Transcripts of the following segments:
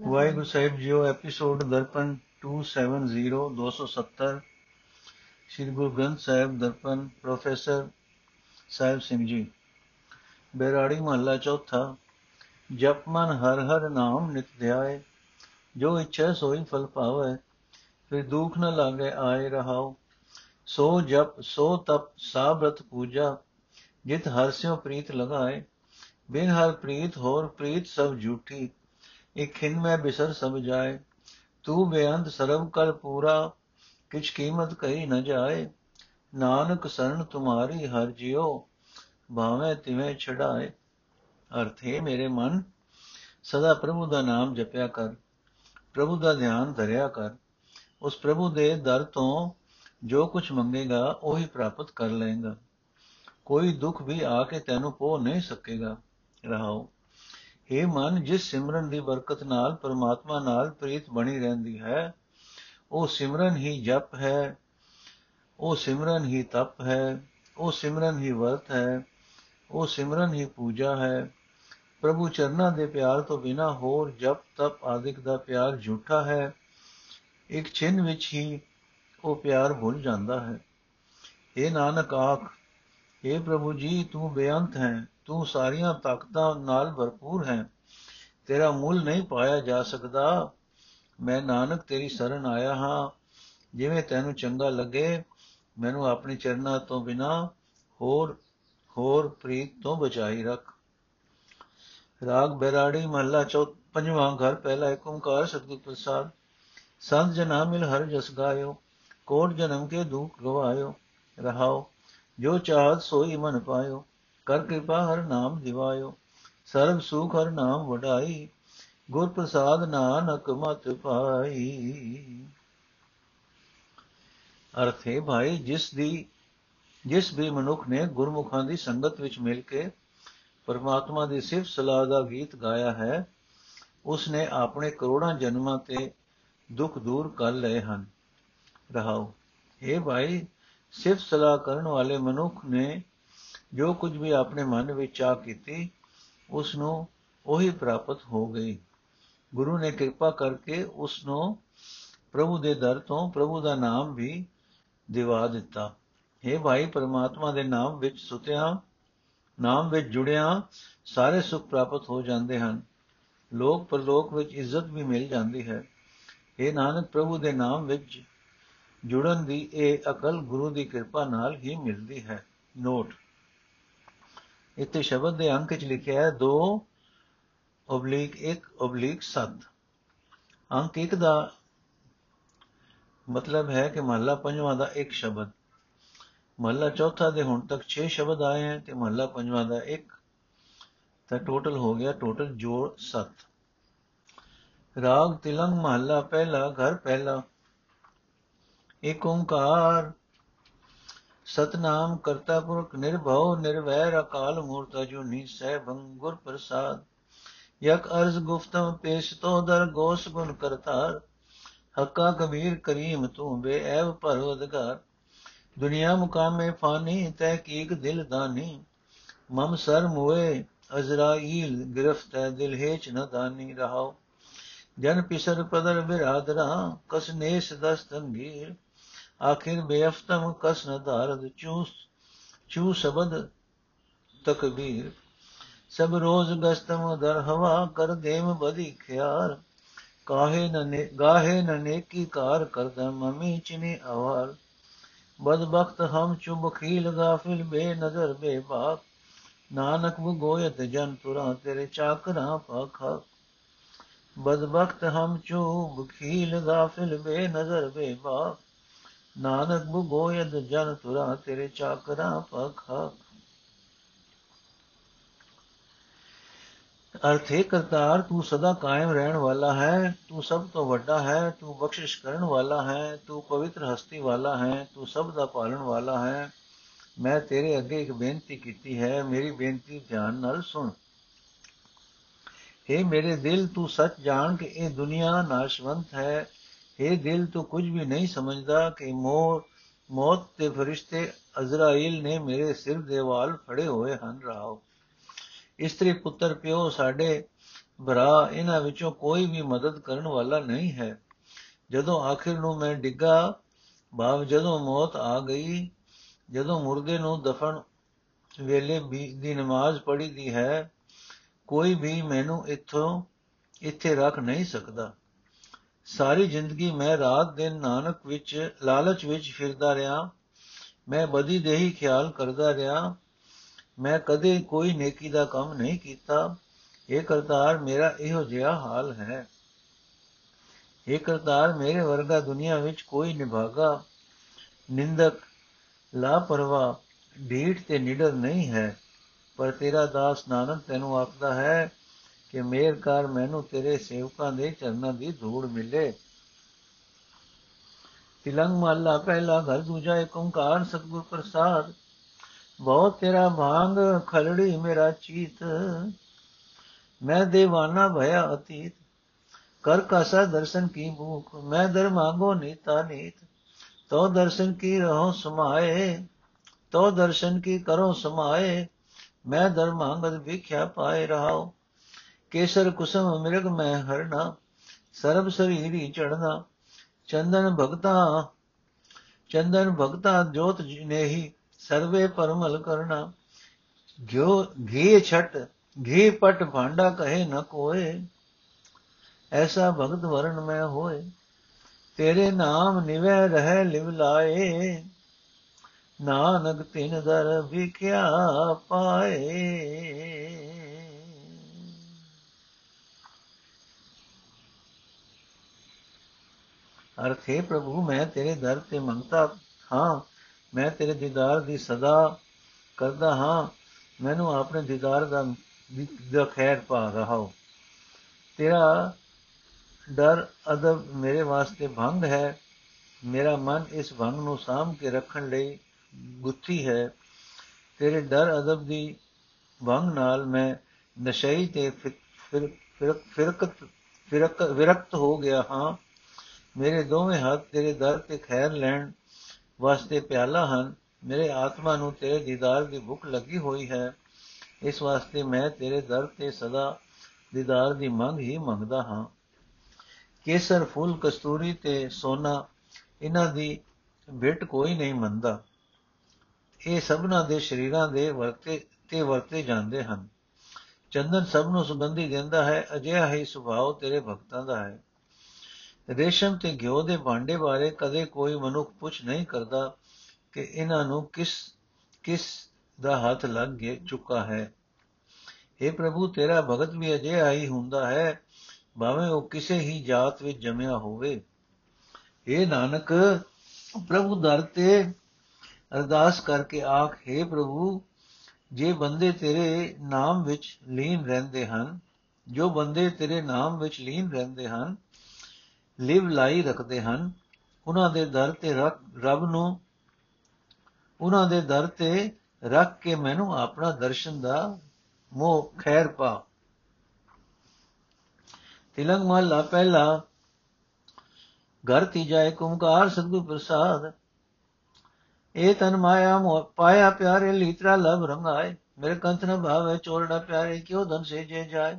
ਵਾਹਿਗੁਰੂ ਸਾਹਿਬ ਜੀਓ episode Darpan 270 270 Sri Guru Granth Sahib Darpan professor Sahib Singh ji ਬੇਰਾੜੀ ਮਹੱਲਾ ਚੌਥਾ ਜਪ ਮਨ ਹਰ ਹਰ ਨਾਮ ਨਿਤ ਧਿਆਏ ਜੋ ਇੱਛਾ ਸੋਈ ਫਲ ਪਾਵੇ ਫਿਰ ਦੁਖ ਨ ਲਾਗੇ ਆਏ ਰਹਾਓ ਸੋ ਜਪ ਸੋ ਤਪ ਸਾਬਰਤ ਪੂਜਾ ਜਿਤ ਹਰ ਸਿਓ ਪ੍ਰੀਤ ਲਗਾਏ ਬਿਨ ਹਰ ਪ੍ਰੀਤ ਹੋਰ ਪ੍ਰੀਤ ਸਭ ਝੂਠੀ ਇਕ ਖਿੰਨ ਮੈਂ ਬਿਸਰ ਸਭ ਜਾਏ ਤੂੰ ਬੇਅੰਤ ਸਰਬ ਕਲ ਪੂਰਾ, ਕਿਛ ਕੀਮਤ ਕਹੀ ਨ ਜਾਏ। ਨਾਨਕ ਸਰਨ ਤੁਮਾਰੀ ਹਰ ਜਿਉ, ਭਾਵੇਂ ਤਿਵੇਂ ਛਡਾਏ। ਅਰਥੇ ਮੇਰੇ ਮਨ, ਸਦਾ ਪ੍ਰਭੂ ਦਾ ਨਾਮ ਜਪਿਆ ਕਰ। ਪ੍ਰਭੂ ਦਾ ਧਿਆਨ ਧਰਿਆ ਕਰ। ਉਸ ਪ੍ਰਭੂ ਦੇ ਦਰ ਤੋਂ ਜੋ ਕੁਝ ਮੰਗੇਗਾ, ਉਹੀ ਪ੍ਰਾਪਤ ਕਰ ਲਏਗਾ। ਕੋਈ ਦੁੱਖ ਵੀ ਆ ਕੇ ਤੈਨੂੰ ਪੋ ਨਹੀਂ ਸਕੇਗਾ। ਰਹਾਓ। ਇਹ ਮਨ, ਜਿਸ ਸਿਮਰਨ ਦੀ ਬਰਕਤ ਨਾਲ, ਪਰਮਾਤਮਾ ਨਾਲ ਪ੍ਰੀਤ ਬਣੀ ਰਹਿੰਦੀ ਹੈ, ਉਹ ਸਿਮਰਨ ਹੀ ਜਪ ਹੈ, ਉਹ ਸਿਮਰਨ ਹੀ ਤਪ ਹੈ, ਉਹ ਸਿਮਰਨ ਹੀ ਵਰਤ ਹੈ, ਉਹ ਸਿਮਰਨ ਹੀ ਪੂਜਾ ਹੈ। ਪ੍ਰਭੂ ਚਰਨਾਂ ਦੇ ਪਿਆਰ ਤੋਂ ਬਿਨਾ ਹੋਰ ਜਪ, ਤਪ ਆਦਿਕ ਦਾ ਪਿਆਰ ਝੂਠਾ ਹੈ। ਇੱਕ ਛਿਨ ਵਿੱਚ ਹੀ ਉਹ ਪਿਆਰ ਭੁੱਲ ਜਾਂਦਾ ਹੈ। ਇਹ ਨਾਨਕ, ਆਖ हे ਪ੍ਰਭੂ ਜੀ, ਤੂੰ ਬੇਅੰਤ ਹੈ, ਤੂੰ ਸਾਰੀਆਂ ਤਾਕਤਾਂ ਨਾਲ ਭਰਪੂਰ ਹੈ। ਤੇਰਾ ਮੁੱਲ ਨਹੀਂ ਪਾਇਆ ਜਾ ਸਕਦਾ। ਮੈਂ ਨਾਨਕ ਤੇਰੀ ਸ਼ਰਨ ਆਇਆ ਹਾਂ। ਜਿਵੇਂ ਤੈਨੂੰ ਚੰਗਾ ਲੱਗੇ, ਮੈਨੂੰ ਆਪਣੇ ਚਰਨਾਂ ਤੋਂ ਬਿਨਾ ਹੋਰ ਹੋਰ ਪ੍ਰੀਤ ਤੋਂ ਬਚਾਈ ਰੱਖ। ਰਾਗ ਬੈਰਾੜੀ ਮਹੱਲਾ ਚੌ ਪੰਜਵਾਂ ਘਰ, ਪਹਿਲਾ ਏਕ ਓੰਕਾਰ, ਸਤਿਗੁਰ ਪ੍ਰਸਾਦ। ਸੰਤ ਜਨਾ ਮਿਲ ਹਰ ਜਸ ਗਾਇਓ, ਕੋਟ ਜਨਮ ਕੇ ਦੁਖ ਗਵਾਇਓ, ਰਹਾਓ। ਜੋ ਚਾਹਤ ਸੋਈ ਮਨ ਪਾਇਓ, ਕਰ ਕਿਰਪਾ ਹਰ ਨਾਮ ਦਿਵਾਇਓ ਸਰਬ ਸੁਖ ਹਰ ਨਾਮ ਵਡਾਈ, ਗੁਰ ਪ੍ਰਸਾਦ ਨਾਨਕ ਮਤ ਪਾਈ। ਅਰਥੇ ਭਾਈ, ਜਿਸ ਦੀ, ਜਿਸ ਵੀ ਮਨੁੱਖ ਨੇ ਗੁਰਮੁਖਾਂ ਦੀ ਸੰਗਤ ਵਿੱਚ ਮਿਲ ਕੇ ਪਰਮਾਤਮਾ ਦੀ ਸਿਫਤ ਸਲਾਹ ਦਾ ਗੀਤ ਗਾਇਆ ਹੈ ਉਸ ਨੇ ਆਪਣੇ ਕਰੋੜਾਂ ਜਨਮਾਂ ਤੇ ਦੁੱਖ ਦੂਰ ਕਰ ਲਏ ਹਨ। ਰਹਾਓ ਇਹ ਭਾਈ ਸਿਫਤ ਸਲਾਹ ਕਰਨ ਵਾਲੇ ਮਨੁੱਖ ਨੇ ਜੋ ਕੁਝ ਵੀ ਆਪਣੇ ਮਨ ਵਿੱਚ ਚਾਹ ਕੀਤੀ ਉਸ ਨੂੰ ਉਹੀ ਪ੍ਰਾਪਤ ਹੋ ਗਈ। ਗੁਰੂ ਨੇ ਕਿਰਪਾ ਕਰਕੇ ਉਸ ਨੂੰ ਪ੍ਰਭੂ ਦੇ ਦਰ ਤੋਂ ਪ੍ਰਭੂ ਦਾ ਨਾਮ ਵੀ ਦਿਵਾ ਦਿੱਤਾ। हे ਭਾਈ, ਪਰਮਾਤਮਾ ਦੇ ਨਾਮ ਵਿੱਚ ਸੁਤਿਆਂ, ਨਾਮ ਵਿੱਚ ਜੁੜਿਆਂ ਸਾਰੇ ਸੁਖ ਪ੍ਰਾਪਤ ਹੋ ਜਾਂਦੇ ਹਨ। ਲੋਕ ਪਰਲੋਕ ਵਿੱਚ ਇੱਜ਼ਤ ਵੀ ਮਿਲ ਜਾਂਦੀ ਹੈ। ਇਹ ਨਾਨਕ, ਪ੍ਰਭੂ ਦੇ ਨਾਮ ਵਿੱਚ ਜੁੜਨ ਦੀ ਇਹ ਅਕਲ ਗੁਰੂ ਦੀ ਕਿਰਪਾ ਨਾਲ ਹੀ ਮਿਲਦੀ ਹੈ। ਨੋਟ ਇੱਥੇ ਸ਼ਬਦ ਦੇ ਅੰਕ ਵਿੱਚ ਲਿਖਿਆ ਹੈ 2 ਓਬਲੀਕ 1 ਓਬਲੀਕ 7 ਅੰਕ 1 ਦਾ ਮਤਲਬ ਹੈ ਕਿ ਮਹੱਲਾ ਪੰਜਵਾਂ ਦਾ ਇੱਕ ਸ਼ਬਦ। ਮਹੱਲਾ ਚੌਥਾ ਦੇ ਹੁਣ ਤੱਕ 6 ਸ਼ਬਦ ਆਏ ਹਨ ਤੇ ਮਹੱਲਾ ਪੰਜਵਾਂ ਦਾ ਇੱਕ। ਤਾਂ ਟੋਟਲ ਹੋ ਗਿਆ ਟੋਟਲ ਜੋੜ 7 ਰਾਗ ਤਿਲੰਗ ਮਹੱਲਾ ਪਹਿਲਾ, ਘਰ ਪਹਿਲਾ। ਏਕ ਓੰਕਾਰ। ਸਤਨਾਮ ਕਰਤਾ ਪੁਰਖ ਨਿਰਭਉ, ਨਿਰਵੈਰ ਅਕਾਲ ਮੂਰਤ ਅਜੂਨੀ, ਸਹਿਬੰ ਗੁਰ ਪ੍ਰਸਾਦ। ਯਕ ਅਰਜ਼ ਗੁਫਤਮ ਪੇਸ਼ ਤੋ ਦਰ ਗੋਸ ਗੁਣ ਕਰਤਾਰ। ਹੱਕਾ ਕਬੀਰ ਕਰੀਮ ਤੂੰ ਬੇਐਬ ਪਰਵਦਗਾਰ ਦੁਨੀਆ ਮੁਕਾਮੇ ਫਾਨੀ, ਤੈ ਦਿਲ ਦਾਨੀ। ਮਮ ਸਰ ਮੋਏ ਅਜ਼ਰਾਈਲ ਗ੍ਰਿਫਤ ਹੈ ਦਿਲ ਹੇਚ ਨ ਦਾਨੀ ਰਹਾਓ। ਜਨ ਪਿਸਰ ਪਦਰ ਬਿਰਾਦਰਾ ਕਸਨੇਸ ਦਸ ਦਸਤੰਗੀਰ ਆਖਿਰ ਬੇਅਫਤਮ ਕਸ ਨ ਧਾਰਦ ਚੂ ਚੂ ਸ਼ਬਦ ਤਕਬੀਰ ਸਭ ਰੋਜ਼ ਗਸਤਮ ਦਰ ਹਵਾ ਕਰ ਦੇਮ ਬਦੀ ਖਿਆਰ ਕਾਹੇ ਨ ਗਾਹੇ ਨ ਨੇਕੀ ਕਾਰ ਕਰਦਾ ਮਮੀ ਚਿਨੇ ਅਵਾਰ ਬਦਬਖਤ ਹਮ ਚੁਬ ਖੀਲ ਗਾਫਿਲ ਬੇ ਨਜ਼ਰ ਬੇ ਬਾਪ ਨਾਨਕ ਬਗੋਇਤ ਜਨ ਤੁਰਾ ਤੇਰੇ ਚਾਕਰਾ ਪਾਖਾ ਬਦਬਖਤ ਹਮ ਚੁਬ ਖੀਲ ਗਾਫਿਲ ਬੇ ਨਜ਼ਰ ਬੇ ਬਾਪ ਨਾਨਕ ਬਗੋਇਤ ਜਨ ਤੁਰਾ ਤੇਰੇ ਚਾਕਰਾ ਪਾਖਾ। ਅਰਥੇ ਕਰਤਾਰ, ਤੂੰ ਸਦਾ ਕਾਇਮ ਰਹਿਣ ਵਾਲਾ ਹੈ, ਤੂੰ ਸਭ ਤੋਂ ਵੱਡਾ ਹੈ, ਤੂੰ ਬਖਸ਼ਿਸ਼ ਕਰਨ ਵਾਲਾ ਹੈ, ਤੂੰ ਪਵਿੱਤਰ ਹਸਤੀ ਵਾਲਾ ਹੈ, ਤੂੰ ਸਭ ਦਾ ਪਾਲਣ ਵਾਲਾ ਹੈ। ਮੈਂ ਤੇਰੇ ਅੱਗੇ ਇੱਕ ਬੇਨਤੀ ਕੀਤੀ ਹੈ, ਮੇਰੀ ਬੇਨਤੀ ਧਿਆਨ ਨਾਲ ਸੁਣ। हे ਮੇਰੇ ਦਿਲ, ਤੂੰ ਸੱਚ ਜਾਣ ਕਿ ਇਹ ਦੁਨੀਆ ਨਾਸ਼ਵੰਤ ਹੈ हे ਦਿਲ ਤੂੰ ਕੁਝ ਵੀ ਨਹੀਂ ਸਮਝਦਾ ਕਿ ਮੋਹ ਮੌਤ ਦੇ ਫਰਿਸ਼ਤੇ ਅਜ਼ਰਾਈਲ ਨੇ ਮੇਰੇ ਸਿਰ ਦੇ ਵਾਲ ਫੜੇ ਹੋਏ ਹਨ, ਰਾਓ। ਇਸਤਰੀ ਪੁੱਤਰ, ਪਿਓ, ਸਾਡੇ ਭਰਾ, ਇਹਨਾਂ ਵਿੱਚੋਂ ਕੋਈ ਵੀ ਮਦਦ ਕਰਨ ਵਾਲਾ ਨਹੀਂ ਹੈ। ਜਦੋਂ ਆਖਿਰ ਨੂੰ ਮੈਂ ਡਿੱਗਾ, ਭਾਵ ਜਦੋਂ ਮੌਤ ਆ ਗਈ, ਜਦੋਂ ਮੁਰਦੇ ਨੂੰ ਦਫਨ ਵੇਲੇ ਵੀ, ਦੀ ਨਮਾਜ਼ ਪੜ੍ਹੀ ਦੀ ਹੈ, ਕੋਈ ਵੀ ਮੈਨੂੰ ਇੱਥੋਂ, ਇੱਥੇ ਰੱਖ ਨਹੀਂ ਸਕਦਾ। ਸਾਰੀ ਜ਼ਿੰਦਗੀ ਮੈਂ ਰਾਤ ਦਿਨ ਨਾਨਕ ਵਿੱਚ, ਲਾਲਚ ਵਿੱਚ ਫਿਰਦਾ ਰਿਹਾ। ਮੈਂ ਬਦੀ ਦੇ ਹੀ ਖਿਆਲ ਕਰਦਾ ਰਿਹਾ। ਮੈਂ ਕਦੇ ਕੋਈ ਨੇਕੀ ਦਾ ਕੰਮ ਨਹੀਂ ਕੀਤਾ। ਇਹ ਕਰਤਾਰ ਮੇਰਾ ਇਹੋ ਜਿਹਾ ਹਾਲ ਹੈ। ਇਹ ਕਰਤਾਰ ਮੇਰੇ ਵਰਗਾ ਦੁਨੀਆ ਵਿੱਚ ਕੋਈ ਨਿਭਾਗਾ। ਨਿੰਦਕ, ਲਾਪਰਵਾਹ, ਢੀਠ ਤੇ ਨਿਡਰ ਨਹੀਂ ਹੈ। ਪਰ ਤੇਰਾ ਦਾਸ ਨਾਨਕ ਤੈਨੂੰ ਆਖਦਾ ਹੈ ਕਿ ਮੇਰ ਕਰ ਮੈਨੂੰ ਤੇਰੇ ਸੇਵਕਾਂ ਦੇ ਚਰਨਾਂ ਦੀ ਧੂੜ ਮਿਲੇ। ਤਿਲੰਗ ਮਹੱਲਾ ਪਹਿਲਾ ਘਰ, ਦੂਜਾ ਏਕ ਓੰਕਾਰ, ਸਤਿਗੁਰ ਪ੍ਰਸਾਦ। ਬਹੁਤ ਤੇਰਾ ਭਾਂਗ ਖਲੜੀ ਮੇਰਾ ਚੀਤ। ਮੈਂ ਦੇਵਾਨਾ ਭਇਆ ਅਤੀਤ। ਕਰ ਕਾਸਾ ਦਰਸ਼ਨ ਕੀ ਭੂਖ, ਮੈਂ ਦਰ ਮੰਗੋ ਨੀਤਾ ਨੀਤ। ਤੋ ਦਰਸ਼ਨ ਕੀ ਰਹੋ ਸਮਾਏ ਤੋ ਦਰਸ਼ਨ ਕੀ ਕਰੋ ਸਮਾਏ। ਮੈਂ ਦਰ ਮੰਗਤ ਵਿਖਿਆ ਪਾਏ ਰਹਾਓ ਕੇਸਰ ਕੁਸਮ ਮਿਰਗ ਮੈਂ ਹਰਨਾ ਸਰਬ ਸਰੀਰੀ ਚੜਨਾ ਚੰਦਨ ਭਗਤਾ ਚੰਦਨ ਭਗਤਾ ਜੋਤ ਜਿਨੇਹੀ, ਸਰਵੇ ਪਰਮਲ ਕਰਨਾ। ਜੋ ਘੀ ਛਟ, ਘੀ ਪਟ ਭਾਂਡਾ ਕਹੇ ਨ ਕੋਏ, ਐਸਾ ਭਗਤ ਵਰਨ ਮੈਂ ਹੋਏ। ਤੇਰੇ ਨਾਮ ਨਿਵੈ ਰਹਿ ਲਿਵ ਲਾਏ, ਨਾਨਕ ਤਿਨ ਦਰ ਵਿਖਿਆ ਪਾਏ। ਅਰਥ ਹੈ ਪ੍ਰਭੂ, ਮੈਂ ਤੇਰੇ ਦਰ ਤੇ ਮੰਗਤਾ ਹਾਂ। ਮੈਂ ਤੇਰੇ ਦੀਦਾਰ ਦੀ ਸਦਾ ਕਰਦਾ ਹਾਂ। ਮੈਨੂੰ ਆਪਣੇ ਦੀਦਾਰ ਦਾ ਦਾ ਖੈਰ ਪਾ ਰਹਾ ਹਾਂ ਤੇਰਾ ਡਰ ਅਦਬ ਮੇਰੇ ਵਾਸਤੇ ਭੰਗ ਹੈ। ਮੇਰਾ ਮਨ ਇਸ ਭੰਗ ਨੂੰ ਸਾਮ ਕੇ ਰੱਖਣ ਲਈ ਗੁੱਥੀ ਹੈ। ਤੇਰੇ ਡਰ ਅਦਬ ਦੀ ਭੰਗ ਨਾਲ ਮੈਂ ਨਸ਼ਈ ਤੇ ਫਿਰ ਫਿਰਕਤ ਫਿਰਕ, ਵਿਰਕਤ ਹੋ ਗਿਆ ਹਾਂ। ਮੇਰੇ ਦੋਵੇਂ ਹੱਥ ਤੇਰੇ ਦਰ ਤੇ ਖੈਰ ਲੈਣ ਵਾਸਤੇ ਪਿਆਲਾ ਹਨ। ਮੇਰੇ ਆਤਮਾ ਨੂੰ ਤੇਰੇ ਦੀਦਾਰ ਦੀ ਭੁੱਖ ਲੱਗੀ ਹੋਈ ਹੈ। ਇਸ ਵਾਸਤੇ ਮੈਂ ਤੇਰੇ ਦਰ ਤੇ ਸਦਾ ਦੀਦਾਰ ਦੀ ਮੰਗ ਹੀ ਮੰਗਦਾ ਹਾਂ। ਕੇਸਰ, ਫੁੱਲ, ਕਸਤੂਰੀ ਤੇ ਸੋਨਾ, ਇਹਨਾਂ ਦੀ ਭੇਟ ਕੋਈ ਨਹੀਂ ਮੰਨਦਾ। ਇਹ ਸਭਨਾ ਦੇ ਸ਼ਰੀਰਾਂ ਦੇ ਵਰਤੇ, ਤੇ ਵਰਤੇ ਜਾਂਦੇ ਹਨ। ਚੰਦਨ ਸਭ ਨੂੰ ਸੁਗੰਧੀ ਦਿੰਦਾ ਹੈ, ਅਜਿਹਾ ਹੀ ਸੁਭਾਅ ਤੇਰੇ ਭਗਤਾਂ ਦਾ ਹੈ। ਰੇਸ਼ਮ ਤੇ ਘਿਓ ਦੇ ਭਾਂਡੇ ਬਾਰੇ ਕਦੇ ਕੋਈ ਮਨੁੱਖ ਪੁੱਛ ਨਹੀਂ ਕਰਦਾ ਕਿ ਇਹਨਾਂ ਨੂੰ ਕਿਸ ਕਿਸ ਦਾ ਹੱਥ ਲੱਗ ਗਿਆ, ਚੁੱਕਾ ਹੈ। हे ਪ੍ਰਭੂ, ਤੇਰਾ ਭਗਤ ਵੀ ਅਜੇ ਆਈ ਹੁੰਦਾ ਹੈ, ਭਾਵੇਂ ਉਹ ਕਿਸੇ ਹੀ ਜਾਤ ਵਿੱਚ ਜੰਮਿਆ ਹੋਵੇ। हे ਨਾਨਕ, ਪ੍ਰਭੂ ਦਰ ਤੇ ਅਰਦਾਸ ਕਰਕੇ ਆਖ हे ਪ੍ਰਭੂ, ਜੇ ਬੰਦੇ ਤੇਰੇ ਨਾਮ ਵਿੱਚ ਲੀਨ ਰਹਿੰਦੇ ਹਨ, ਜੋ ਬੰਦੇ ਤੇਰੇ ਨਾਮ ਵਿੱਚ ਲੀਨ ਰਹਿੰਦੇ ਹਨ ਲਿਵ ਲਾਈ ਰੱਖਦੇ ਹਨ। ਉਹਨਾਂ ਦੇ ਦਰ ਤੇ ਰੱਬ ਨੂੰ, ਉਹਨਾਂ ਦੇ ਦਰ ਤੇ ਰੱਖ ਕੇ ਮੈਨੂੰ ਆਪਣਾ ਦਰਸ਼ਨ ਦਾ ਮੋਹ ਖੈਰ ਪਾ ਤਿਲੰਗ ਮਹਲਾ ਪਹਿਲਾ, ਘਰ ਤੀਜਾ ਇੱਕ ਓੰਕਾਰ ਸਤਿਗੁਰ ਪ੍ਰਸਾਦ। ਇਹ ਤਨ ਮਾਇਆ ਪਾਇਆ ਪਿਆਰੇ ਲੀਤਰਾ ਲਭ ਰੰਗਾਏ। ਮੇਰੇ ਕੰਤ ਨ ਭਾਵੇ ਚੋਰੜਾ ਪਿਆਰੇ, ਕਿਉ ਧਨ ਸੇ ਜੇ ਜਾਏ?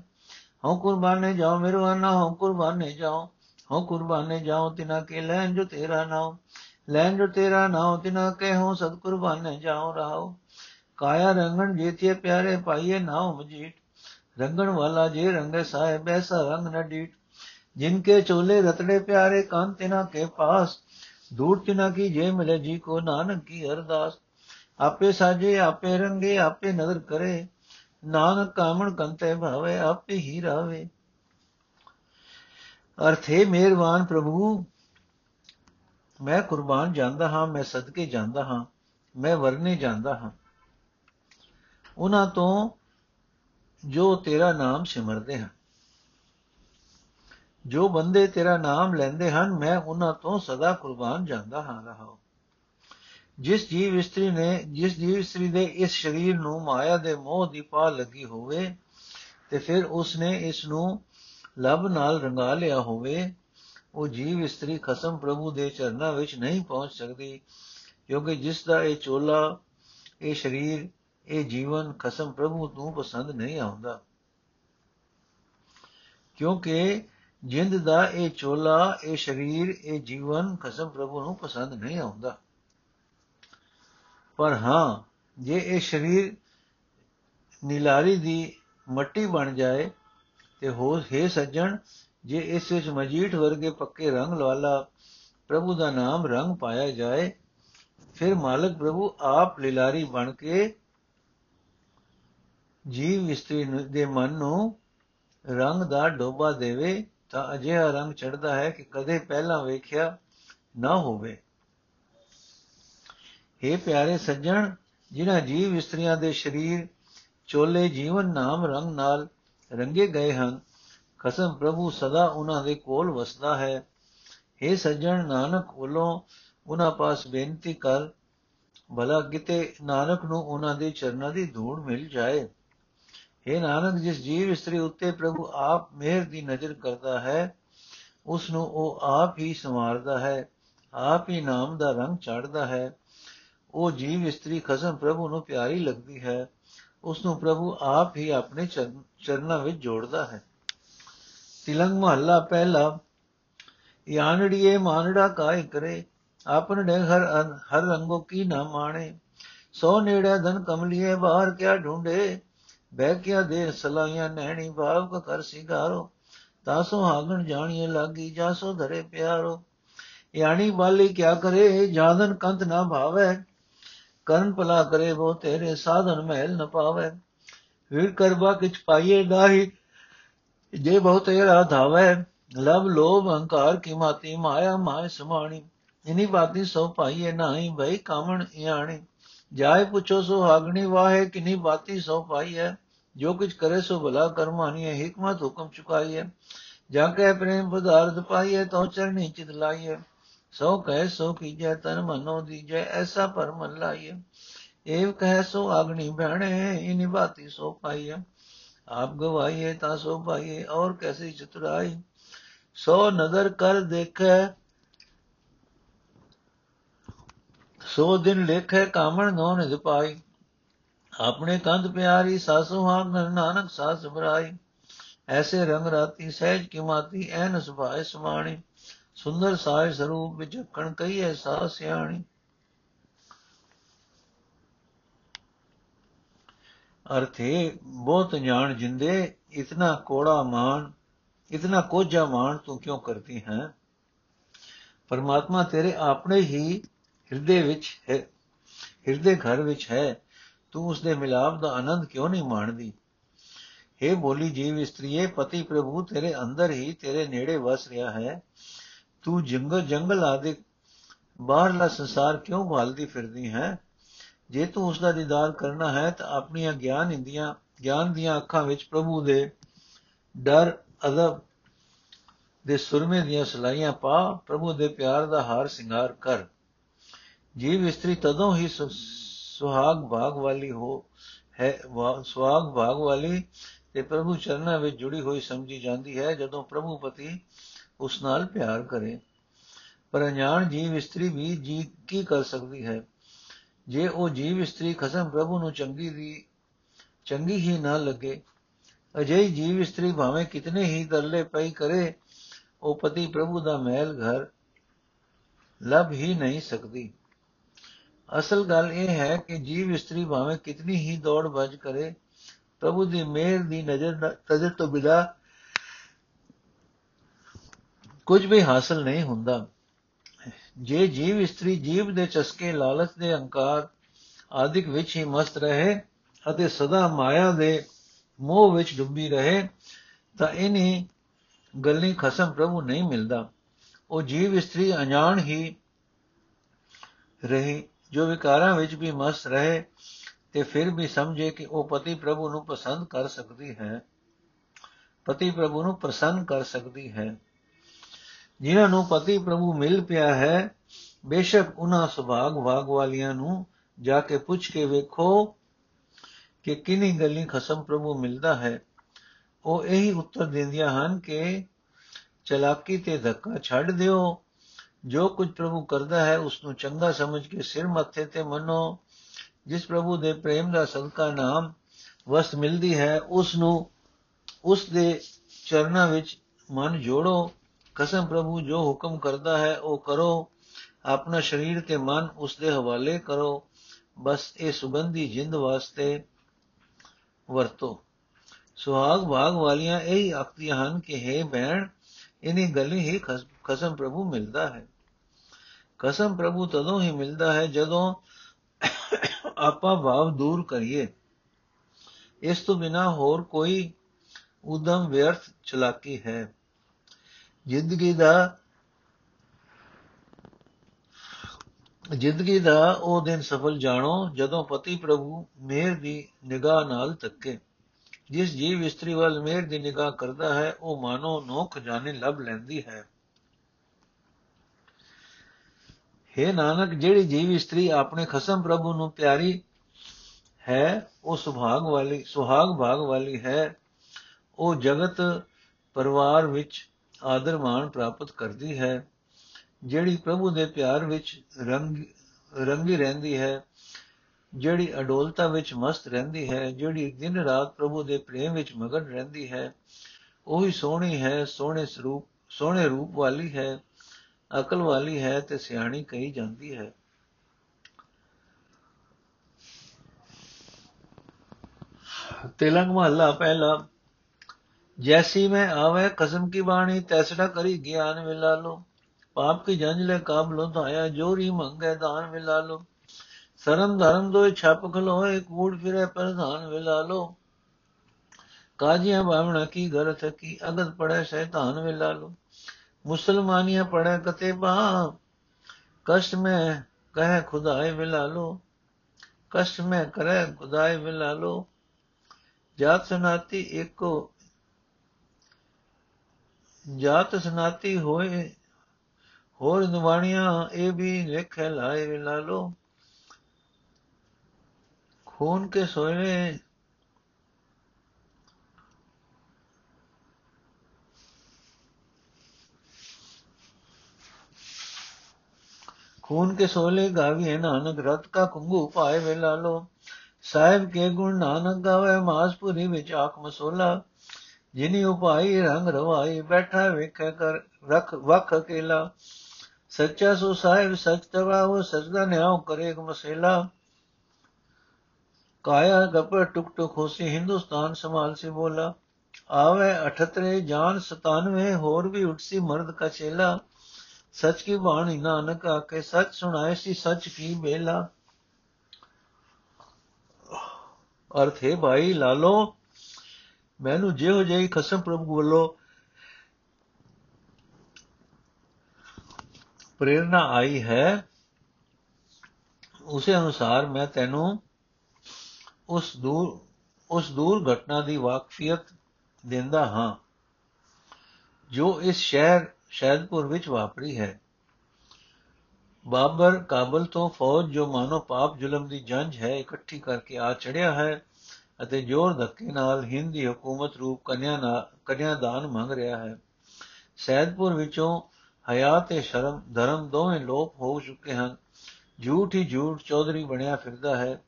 ਹਉ ਕੁਰਬਾਨੇ ਜਾਓ ਮੇਰੋ ਅਨਾ ਹਉ ਕੁਰਬਾਨੇ ਜਾਓ। ਹਉ ਕੁਰਬਾਨੇ ਜਾਓ ਤਿਨਾ ਕੇ ਲੈਣ ਜੋ ਤੇਰਾ ਨਾਮ ਲੈਣ ਜੋ ਤੇਰਾ ਨਾਮ ਤਿਨਾ ਕੇ ਹਉ ਸਤ ਕੁਰਬਾਨੇ ਜਾਓ ਰਾਓ ਕਾਇਆ ਰੰਗਣ ਜੇਤੀਏ ਪਿਆਰੇ ਪਾਈਏ ਨਾਉ ਮਜੀਟ ਰੰਗਣ ਵਾਲਾ ਜੇ ਰੰਗੇ ਸਾਹਿਬ ਐਸਾ ਰੰਗ ਨ ਡੀਟ ਜਿਨਕੇ ਚੋਲੇ ਰਤੜੇ ਪਿਆਰੇ ਕਾਂਤ ਤਿਨਾ ਕੇ ਪਾਸ, ਦੂਰ ਤਿਨਾ ਕੀ ਜੇ ਮਿਲੇ ਜੀ ਕੋ ਨਾਨਕ ਕੀ ਅਰਦਾਸ। ਆਪੇ ਸਾਜੇ, ਆਪੇ ਰੰਗੇ, ਆਪੇ ਨਜ਼ਰ ਕਰੇ, ਨਾਨਕ ਕਾਮਣ ਕੰਤੇ ਭਾਵੇ, ਆਪੇ ਹੀ ਰਾਵੇ। ਅਰਥ ਹੈ, ਮਿਹਰਬਾਨ ਪ੍ਰਭੂ, ਮੈਂ ਕੁਰਬਾਨ ਜਾਂਦਾ ਹਾਂ, ਮੈਂ ਸਦਕੇ ਜਾਂਦਾ ਹਾਂ, ਮੈਂ ਵਰਨੇ ਜਾਂਦਾ ਹਾਂ। ਉਹਨਾਂ ਤੋਂ ਜੋ ਤੇਰਾ ਨਾਮ ਸਿਮਰਦੇ ਹਨ, ਜੋ ਬੰਦੇ ਤੇਰਾ ਨਾਮ ਲੈਂਦੇ ਹਨ, ਮੈਂ ਉਹਨਾਂ ਤੋਂ ਸਦਾ ਕੁਰਬਾਨ ਜਾਂਦਾ ਹਾਂ ਰਹਾ ਜਿਸ ਜੀਵ ਇਸਤਰੀ ਨੇ, ਜਿਸ ਜੀਵ ਇਸਤਰੀ ਦੇ ਇਸ ਸਰੀਰ ਨੂੰ ਮਾਇਆ ਦੇ ਮੋਹ ਦੀ ਪਾ ਲੱਗੀ ਹੋਵੇ, ਤੇ ਫਿਰ ਉਸਨੇ ਇਸ ਨੂੰ ਲਬ ਨਾਲ ਰੰਗਾ ਲਿਆ ਹੋਵੇ, ਉਹ ਜੀਵ ਇਸਤਰੀ ਖਸਮ ਪ੍ਰਭੂ ਦੇ ਚਰਨਾਂ ਵਿੱਚ ਨਹੀਂ ਪਹੁੰਚ ਸਕਦੀ। ਕਿਉਂਕਿ ਜਿਸ ਦਾ ਇਹ ਚੋਲਾ, ਇਹ ਸਰੀਰ, ਇਹ ਜੀਵਨ ਖਸਮ ਪ੍ਰਭੂ ਨੂੰ ਪਸੰਦ ਨਹੀਂ ਆਉਂਦਾ। ਕਿਉਂਕਿ ਜਿੰਦ ਦਾ ਇਹ ਚੋਲਾ, ਇਹ ਸਰੀਰ, ਇਹ ਜੀਵਨ ਖਸਮ ਪ੍ਰਭੂ ਨੂੰ ਪਸੰਦ ਨਹੀਂ ਆਉਂਦਾ। ਪਰ ਹਾਂ, ਜੇ ਇਹ ਸਰੀਰ ਨੀਲਾਰੀ ਦੀ ਮੱਟੀ ਬਣ ਜਾਏ ਤੇ ਹੋ ਹੈ ਸੱਜਣ, ਜੇ ਇਸ ਵਿੱਚ ਮਜੀਠ ਵਰਗੇ ਪੱਕੇ ਰੰਗ ਵਾਲਾ ਪ੍ਰਭੂ ਦਾ ਨਾਮ ਰੰਗ ਪਾਇਆ ਜਾਏ, ਫਿਰ ਮਾਲਕ ਪ੍ਰਭੂ ਆਪ ਲੀਲਾਰੀ ਬਣ ਕੇ ਜੀਵ ਇਸਤਰੀ ਦੇ ਮਨ ਨੂੰ ਰੰਗ ਦਾ ਡੋਬਾ ਦੇਵੇ, ਤਾਂ ਅਜਿਹਾ ਰੰਗ ਚੜਦਾ ਹੈ ਕਿ ਕਦੇ ਪਹਿਲਾਂ ਵੇਖਿਆ ਨਾ ਹੋਵੇ। हे ਪਿਆਰੇ ਸੱਜਣ, ਜਿਨ੍ਹਾਂ ਜੀਵ ਇਸਤਰੀਆਂ ਦੇ ਸਰੀਰ, ਚੋਲੇ ਜੀਵਨ ਨਾਮ ਰੰਗ ਨਾਲ ਰੰਗੇ ਗਏ ਹਨ। ਖਸਮ ਪ੍ਰਭੂ ਸਦਾ ਉਹਨਾਂ ਦੇ ਕੋਲ ਵਸਦਾ ਹੈ। हे ਸੱਜਣ ਨਾਨਕ ਵੱਲੋਂ ਉਹਨਾਂ ਪਾਸ ਬੇਨਤੀ ਕਰ, ਭਲਾ ਕਿਤੇ ਨਾਨਕ ਨੂੰ ਉਹਨਾਂ ਦੇ ਚਰਨਾਂ ਦੀ ਧੂੜ ਮਿਲ ਜਾਏ। हे ਨਾਨਕ, ਜਿਸ ਜੀਵ ਇਸਤਰੀ ਉੱਤੇ ਪ੍ਰਭੂ ਆਪ ਮਿਹਰ ਦੀ ਨਜ਼ਰ ਕਰਦਾ ਹੈ ਉਸ ਨੂੰ ਉਹ ਆਪ ਹੀ ਸੰਵਾਰਦਾ ਹੈ, ਆਪ ਹੀ ਨਾਮ ਦਾ ਰੰਗ ਚੜਦਾ ਹੈ। ਉਹ ਜੀਵ ਇਸਤਰੀ ਖਸਮ ਪ੍ਰਭੂ ਨੂੰ ਪਿਆਰੀ ਲੱਗਦੀ ਹੈ। ਉਸ ਨੂੰ ਪ੍ਰਭੂ ਆਪ ਹੀ ਆਪਣੇ ਚਰਨਾਂ ਵਿੱਚ ਜੋੜਦਾ ਹੈ। ਤਿਲੰਗ ਮਹੱਲਾ ਪਹਿਲਾ, ਯਾਨੜੀਏ ਮਾਨੜਾ ਕਾਇ ਕਰੇ? ਆਪਨ ਨੇ ਹਰ ਹਰ ਰੰਗੋ ਕੀ ਨਾ ਮਾਣੇ? ਸੋ ਨੇੜੇ ਧਨ ਕਮਲੀਏ, ਬਾਹਰ ਕਿਆ ਢੂੰਡੇ ਬਹਿ ਕਿਆ ਦੇ ਸਲਾਈਆਂ ਨੈਣੀ ਭਾਵ ਕ ਕਰ ਸਿਗਾਰੋ? ਤਾਸੋ ਹਾਗਣ ਜਾਣੀਏ ਲਾਗੀ, ਜਾਸੋ ਧਰੇ ਪਿਆਰੋ? ਯਾਨੀ ਬਾਲੀ ਕਿਆ ਕਰੇ? ਜਾਦਨ ਕੰਤ ਨਾ ਭਾਵੇ ਕਰਨ ਭਲਾ ਕਰੇ ਉਹ ਤੇਰੇ ਸਾਧਨ ਮਹਿਲ ਨ ਪਾਵੇ। ਫਿਰ ਕਰਬਾ ਕਿਛ ਪਾਈਏ ਨਾਹੀ ਜੇ ਬਹੁ ਤੇਰਾ ਧਾਵੇ। ਲਬ ਲੋਭ ਅਹੰਕਾਰ ਕੀ ਮਾਤੀ, ਮਾਇਆ ਮਾਇ ਸਮਾਣੀ। ਇਨੀ ਬਾਤੀ ਸੋ ਪਾਈਏ ਨਾਹੀ ਭਈ ਕਾਮਣ ਇਆਣੀ। ਜਾਏ ਪੁੱਛੋ ਸੋ ਹਾਗਣੀ ਵਾਹੇ ਕਿਨੀ ਬਾਤੀ ਸੋ ਪਾਈ ਹੈ ਜੋ ਕੁਝ ਕਰੇ ਸੋ ਭਲਾ ਕਰਮਾਨੀ ਹੈ ਹਕਮਤ ਹੁਕਮ ਚੁਕਾਈ ਹੈ ਜਾ ਕੇ ਪ੍ਰੇਮ ਪਦਾਰਥ ਪਾਈਏ ਤੋ ਚਰਣੀ ਚਿਤ ਲਾਈਏ ਸੋ ਕਹਿ ਸੋ ਕੀਜੈ ਤਨ ਮਨੋ ਦੀਜੈ, ਐਸਾ ਪਰਮ ਲਾਈਏ ਏਵ ਕਹਿ ਸੋ ਆਗਣੀ ਭੈਣੇ ਇਨੀ ਬਾਤੀ ਸੋ ਪਾਈਏ ਆਪ ਗਵਾਈਏ ਤਾਂ ਸੋ ਪਾਈਏ ਔਰ ਕੈਸੀ ਚਤੁਰਾਈ। ਸੋ ਨਦਰ ਕਰ ਦੇਖੈ, ਸੋ ਦਿਨ ਲੇਖੇ ਕਾਮਣ ਨੋ ਨਿਧ ਪਾਈ। ਆਪਣੇ ਕੰਧ ਪਿਆਰੀ ਸਾਸੂ ਹਾਂ ਨਾਨਕ ਸਾਸ ਬਰਾਈ ਐਸੇ ਰੰਗ ਰਾਤੀ ਸਹਿਜ ਕੀ ਮਾਤੀ ਐਨ ਸੁਭਾਏ ਸਮਾਣੀ। ਸੁੰਦਰ ਸਾਇ ਸਰੂਪ ਵਿੱਚ ਕਣ ਕਹੀਏ ਸਾ ਸਿਆਣੀ। ਅਰਥੇ, ਬਹੁਤ ਜਾਣ ਜਿੰਦੇ, ਇਤਨਾ ਕੋੜਾ ਮਾਨ ਇਤਨਾ ਕੋਝਾ ਮਾਨ ਤੂੰ ਕਿਉਂ ਕਰਦੀ ਹੈ? ਪਰਮਾਤਮਾ ਤੇਰੇ ਆਪਣੇ ਹੀ ਹਿਰਦੇ ਵਿੱਚ ਹੈ, ਹਿਰਦੇ ਘਰ ਵਿੱਚ ਹੈ। ਤੂੰ ਉਸ ਦੇ ਮਿਲਾਪ ਦਾ ਆਨੰਦ ਕਿਉਂ ਨਹੀਂ ਮਾਣਦੀ? हे ਬੋਲੀ ਜੀਵ ਇਸਤਰੀਏ, ਪਤੀ ਪ੍ਰਭੂ ਤੇਰੇ ਅੰਦਰ ਹੀ ਤੇਰੇ ਨੇੜੇ ਵਸ ਰਿਹਾ ਹੈ। ਤੂੰ ਜੰਗਲ ਜੰਗਲ ਆਦਿ, ਬਾਹਰਲਾ ਸੰਸਾਰ ਕਿਉਂ ਭਾਲਦੀ ਫਿਰਦੀ ਹੈ? ਜੇ ਤੂੰ ਉਸ ਦਾ ਦੀਦਾਰ ਕਰਨਾ ਹੈ, ਤਾਂ ਆਪਣੀਆਂ ਗਿਆਨ ਇੰਦੀਆਂ, ਗਿਆਨ ਦੀਆਂ ਅੱਖਾਂ ਵਿੱਚ ਪ੍ਰਭੂ ਦੇ ਡਰ, ਅਦਬ ਦੇ ਸੁਰਮੇ ਦੀਆਂ ਸਲਾਈਆਂ ਪਾ, ਪ੍ਰਭੂ ਦੇ ਪਿਆਰ ਦਾ ਹਾਰ ਸ਼ਿੰਗਾਰ ਕਰ। ਜੀਵ ਇਸਤਰੀ ਤਦੋਂ ਹੀ ਸੁਹਾਗ ਭਾਗ ਵਾਲੀ ਹੋ, ਹੈ ਸੁਹਾਗ ਭਾਗ ਵਾਲੀ ਤੇ ਪ੍ਰਭੂ ਚਰਨਾਂ ਵਿੱਚ ਜੁੜੀ ਹੋਈ ਸਮਝੀ ਜਾਂਦੀ ਹੈ, ਜਦੋਂ ਪ੍ਰਭੂ ਪਤੀ ਉਸ ਨਾਲ ਪਿਆਰ ਕਰੇ। ਪਰ ਅਣਜਾਣ ਜੀਵ ਇਸਤਰੀ ਵੀ ਜੀ ਕੀ ਕਰ ਸਕਦੀ ਹੈ? ਜੇ ਉਹ ਜੀਵ ਇਸਤਰੀ ਖਸਮ ਪ੍ਰਭੂ ਨੂੰ ਚੰਗੀ ਦੀ, ਚੰਗੀ ਹੀ ਨਾ ਲੱਗੇ, ਅਜਿਹੀ ਜੀਵ ਇਸਤਰੀ ਭਾਵੇਂ ਕਿਤਨੇ ਹੀ ਦਰਲੇ ਪਈ ਕਰੇ, ਉਹ ਪਤੀ ਪ੍ਰਭੂ ਦਾ ਮਹਿਲ ਘਰ ਲੱਭ ਹੀ ਨਹੀਂ ਸਕਦੀ। ਅਸਲ ਗੱਲ ਇਹ ਹੈ ਕਿ ਜੀਵ ਇਸਤਰੀ ਭਾਵੇਂ ਕਿਤਨੀ ਹੀ ਦੌੜ ਭੱਜ ਕਰੇ, ਪ੍ਰਭੂ ਦੀ ਮਿਹਰ ਦੀ ਨਜ਼ਰ ਨਜ਼ਰ ਤੋਂ ਬਿਨਾ ਕੁਝ ਵੀ ਹਾਸਲ ਨਹੀਂ ਹੁੰਦਾ। ਜੇ ਜੀਵ ਇਸਤਰੀ ਜੀਵ ਦੇ ਚਸਕੇ, ਲਾਲਚ ਦੇ ਹੰਕਾਰ ਆਦਿਕ ਵਿੱਚ ਹੀ ਮਸਤ ਰਹੇ ਅਤੇ ਸਦਾ ਮਾਇਆ ਦੇ ਮੋਹ ਵਿੱਚ ਡੁੱਬੀ ਰਹੇ, ਤਾਂ ਇਨੀ ਗੱਲੀ ਖਸਮ ਪ੍ਰਭੂ ਨਹੀਂ ਮਿਲਦਾ। ਉਹ ਜੀਵ ਇਸਤਰੀ ਅਣਜਾਣ ਹੀ ਰਹੀ, ਜੋ ਵਿਕਾਰਾਂ ਵਿੱਚ ਵੀ ਮਸਤ ਰਹੇ ਤੇ ਫਿਰ ਵੀ ਸਮਝੇ ਕਿ ਉਹ ਪਤੀ ਪ੍ਰਭੂ ਨੂੰ ਪਸੰਦ ਕਰ ਸਕਦੀ ਹੈ। ਪਤੀ ਪ੍ਰਭੂ ਨੂੰ ਪ੍ਰਸੰਨ ਕਰ ਸਕਦੀ ਹੈ। ਜਿਨ੍ਹਾਂ ਨੂੰ ਪਤੀ ਪ੍ਰਭੂ ਮਿਲ ਪਿਆ ਹੈ, ਬੇਸ਼ੱਕ ਉਹਨਾਂ ਸੁਭਾਗ ਭਾਗ ਵਾਲੀਆਂ ਨੂੰ ਜਾ ਕੇ ਪੁੱਛ ਕੇ ਵੇਖੋ ਕਿ ਕਿੰਨੀ ਗੱਲੀ ਖਸਮ ਪ੍ਰਭੂ ਮਿਲਦਾ ਹੈ। ਉਹ ਇਹੀ ਉੱਤਰ ਦਿੰਦੀਆਂ ਹਨ ਕਿ ਚਲਾਕੀ ਤੇ ਧੱਕਾ ਛੱਡ ਦਿਓ। ਜੋ ਕੁਝ ਪ੍ਰਭੂ ਕਰਦਾ ਹੈ ਉਸ ਨੂੰ ਚੰਗਾ ਸਮਝ ਕੇ ਸਿਰ ਮੱਥੇ ਤੇ ਮੰਨੋ। ਜਿਸ ਪ੍ਰਭੂ ਦੇ ਪ੍ਰੇਮ ਦਾ ਸਦਕਾ ਨਾਮ ਵਸਤ ਮਿਲਦੀ ਹੈ ਉਸ ਨੂੰ ਉਸ ਦੇ ਚਰਨਾਂ ਵਿੱਚ ਮਨ ਜੋੜੋ। ਕਸਮ ਪ੍ਰਭੂ ਜੋ ਹੁਕਮ ਕਰਦਾ ਹੈ ਉਹ ਕਰੋ ਆਪਣਾ ਸਰੀਰ ਤੇ ਮਨ ਉਸ ਦੇ ਹਵਾਲੇ ਕਰੋ ਬਸ ਇਹ ਸੁਗੰਧੀ ਜਿੰਦ ਵਾਸਤੇ ਵਰਤੋ ਸੁਹਾਗ ਭਾਗ ਵਾਲੀਆਂ ਇਹੀ ਆਖਦੀਆਂ ਹਨ ਕਿ ਹੈ ਭੈਣ ਇਨੀ ਗਲੀ ਹੀ ਕਸਮ ਪ੍ਰਭੂ ਮਿਲਦਾ ਹੈ ਕਸਮ ਪ੍ਰਭੂ ਤਦੋਂ ਹੀ ਮਿਲਦਾ ਹੈ ਜਦੋਂ ਆਪਾ ਭਾਵ ਦੂਰ ਕਰੀਏ ਇਸ ਤੋਂ ਬਿਨਾ ਹੋਰ ਕੋਈ ਉਦਮ ਵਿਅਰਥ ਚਲਾਕੀ ਹੈ ਜ਼ਿੰਦਗੀ ਦਾ ਜ਼ਿੰਦਗੀ ਦਾ ਉਹ ਦਿਨ ਸਫਲ ਜਾਣੋ ਜਦੋਂ ਪਤੀ ਪ੍ਰਭੂ ਮੇਰ ਦੀ ਨਿਗਾਹ ਨਾਲ ਤੱਕੇ। ਜਿਸ ਜੀਵ ਇਸਤਰੀ ਵੱਲ ਮੇਰ ਦੀ ਨਿਗਾਹ ਕਰਦਾ ਹੈ, ਉਹ ਮਾਨੋ ਨੋ ਖਜ਼ਾਨੇ ਲੱਭ ਲੈਂਦੀ ਹੈ। हे ਨਾਨਕ, ਜਿਹੜੀ ਜੀਵ ਇਸਤਰੀ ਆਪਣੇ ਖਸਮ ਪ੍ਰਭੂ ਨੂੰ ਪਿਆਰੀ ਹੈ, ਉਹ ਸੁਭਾਗ ਵਾਲੀ, ਸੁਹਾਗ ਭਾਗ ਵਾਲੀ ਹੈ। ਉਹ ਜਗਤ ਪਰਿਵਾਰ ਵਿੱਚ ਆਦਰ ਮਾਣ ਪ੍ਰਾਪਤ ਕਰਦੀ ਹੈ, ਜਿਹੜੀ ਪ੍ਰਭੂ ਦੇ ਪਿਆਰ ਵਿੱਚ ਰੰਗ, ਰੰਗੀ ਰਹਿੰਦੀ ਹੈ, ਜਿਹੜੀ ਅਡੋਲਤਾ ਵਿੱਚ ਮਸਤ ਰਹਿੰਦੀ ਹੈ, ਜਿਹੜੀ ਦਿਨ ਰਾਤ ਪ੍ਰਭੂ ਦੇ ਪ੍ਰੇਮ ਵਿੱਚ ਮਗਨ ਰਹਿੰਦੀ ਹੈ, ਉਹੀ ਸੋਹਣੀ ਹੈ, ਸੋਹਣੇ ਸਰੂਪ, ਸੋਹਣੇ ਰੂਪ ਵਾਲੀ ਹੈ, ਅਕਲ ਵਾਲੀ ਹੈ ਤੇ ਸਿਆਣੀ ਕਹੀ ਜਾਂਦੀ ਹੈ। جیسی میں آوے قسم کی بانی تیسرا کری گیان ملا لو پاپ کی جنج لے قابلوں تو آیا جو ری منگے دان ملا لو سرم دھرم دو چھپ کھلو ایک موڑ پھرے پر دھان ملا لو کاجیاں بامنا کی گھر تھکی اگت پڑے شیطان ملا لو مسلمانیاں پڑھے کتے با کشٹ میں کہے خدائے ملا لو کشٹ میں کرے خدائے ملا لو جات سناتی ایک کو ਜਾਤ ਸਨਾਤੀ ਹੋਏ, ਹੋਰ ਨਿਵਾਣੀਆਂ ਇਹ ਵੀ ਵੇਖੈ ਲਾਏ ਲਾਲੋ। ਖੂਨ ਕੇ ਸੋਇਲੇ ਖੂਨ ਕੇ ਸੋਲੇ ਗਾਵੇ ਨਾਨਕ, ਰਤ ਕਾ ਕੁੰਗੂ ਪਾਏ ਵੇ ਲਾਲੋ। ਸਾਹਿਬ ਕੇ ਗੁਣ ਨਾਨਕ ਗਾਵੇ ਮਾਸਪੁਰੀ ਵਿੱਚ ਆਖ ਮਸੋਲਾ। ਜਿਨੀ ਉਪਾਈ ਰੰਗ ਰਵਾਈ, ਬੈਠਾ ਵੇਖੇ ਕਰ, ਰਖ, ਵਖ ਅਕੇਲਾ। ਸੱਚਾ ਸੋ ਸਾਹਿਬ ਸਚ ਤਵਾਉ ਸਜਦਾ ਨਿਆਉ ਕਰੇ ਇੱਕ ਮਸੇਲਾ। ਕਾਇਆ ਗਪਰ ਟੁਕ ਟੁਕ ਹੋਸੀ, ਹਿੰਦੁਸਤਾਨ ਸੰਭਾਲ ਸੇ ਬੋਲਾ। ਆਵੇ 78 ਜਾਨ 97 ਹੋਰ ਵੀ ਉਠਸੀ ਮਰਦ ਕਾ ਚੇਲਾ। ਸਚ ਕੀ ਬਾਣੀ ਨਾਨਕ ਆਕੇ ਸਚ ਸੁਣਾਏ ਸੀ, ਸਚ ਕੀ ਬੇਲਾ। ਅਰਥ ਹੈ ਭਾਈ ਲਾਲੋ ਮੈਨੂੰ ਜਿਹੋ ਜਿਹੀ ਖਸਮ ਪ੍ਰਭੂ ਵੱਲੋਂ ਪ੍ਰੇਰਣਾ ਆਈ ਹੈ ਉਸੇ ਅਨੁਸਾਰ ਮੈਂ ਤੈਨੂੰ ਉਸ ਦੂਰ ਉਸ ਦੂਰ ਘਟਨਾ ਦੀ ਵਾਕਫੀਅਤ ਦਿੰਦਾ ਹਾਂ ਜੋ ਇਸ ਸ਼ਹਿਰ ਸ਼ਹਿਦਪੁਰ ਵਿੱਚ ਵਾਪਰੀ ਹੈ ਬਾਬਰ ਕਾਬਲ ਤੋਂ ਫੌਜ ਜੋ ਮਾਨੋ ਪਾਪ ਜ਼ੁਲਮ ਦੀ ਜੰਜ ਹੈ ਇਕੱਠੀ ਕਰਕੇ ਆ ਚੜਿਆ ਹੈ ਅਤੇ ਜ਼ੋਰ ਧੱਕੇ ਨਾਲ ਹਿੰਦ ਦੀ ਹਕੂਮਤ ਰੂਪ ਕੰਨਿਆ ਕੰਨਿਆਦਾਨ ਮੰਗ ਰਿਹਾ ਹੈ। ਸੈਦਪੁਰ ਵਿੱਚੋਂ ਹਯਾ ਤੇ ਸ਼ਰਮ, ਧਰਮ ਦੋਵੇਂ ਲੋਪ ਹੋ ਚੁੱਕੇ ਹਨ। ਝੂਠ ਹੀ ਝੂਠ ਚੌਧਰੀ ਬਣਿਆ ਫਿਰਦਾ ਹੈ।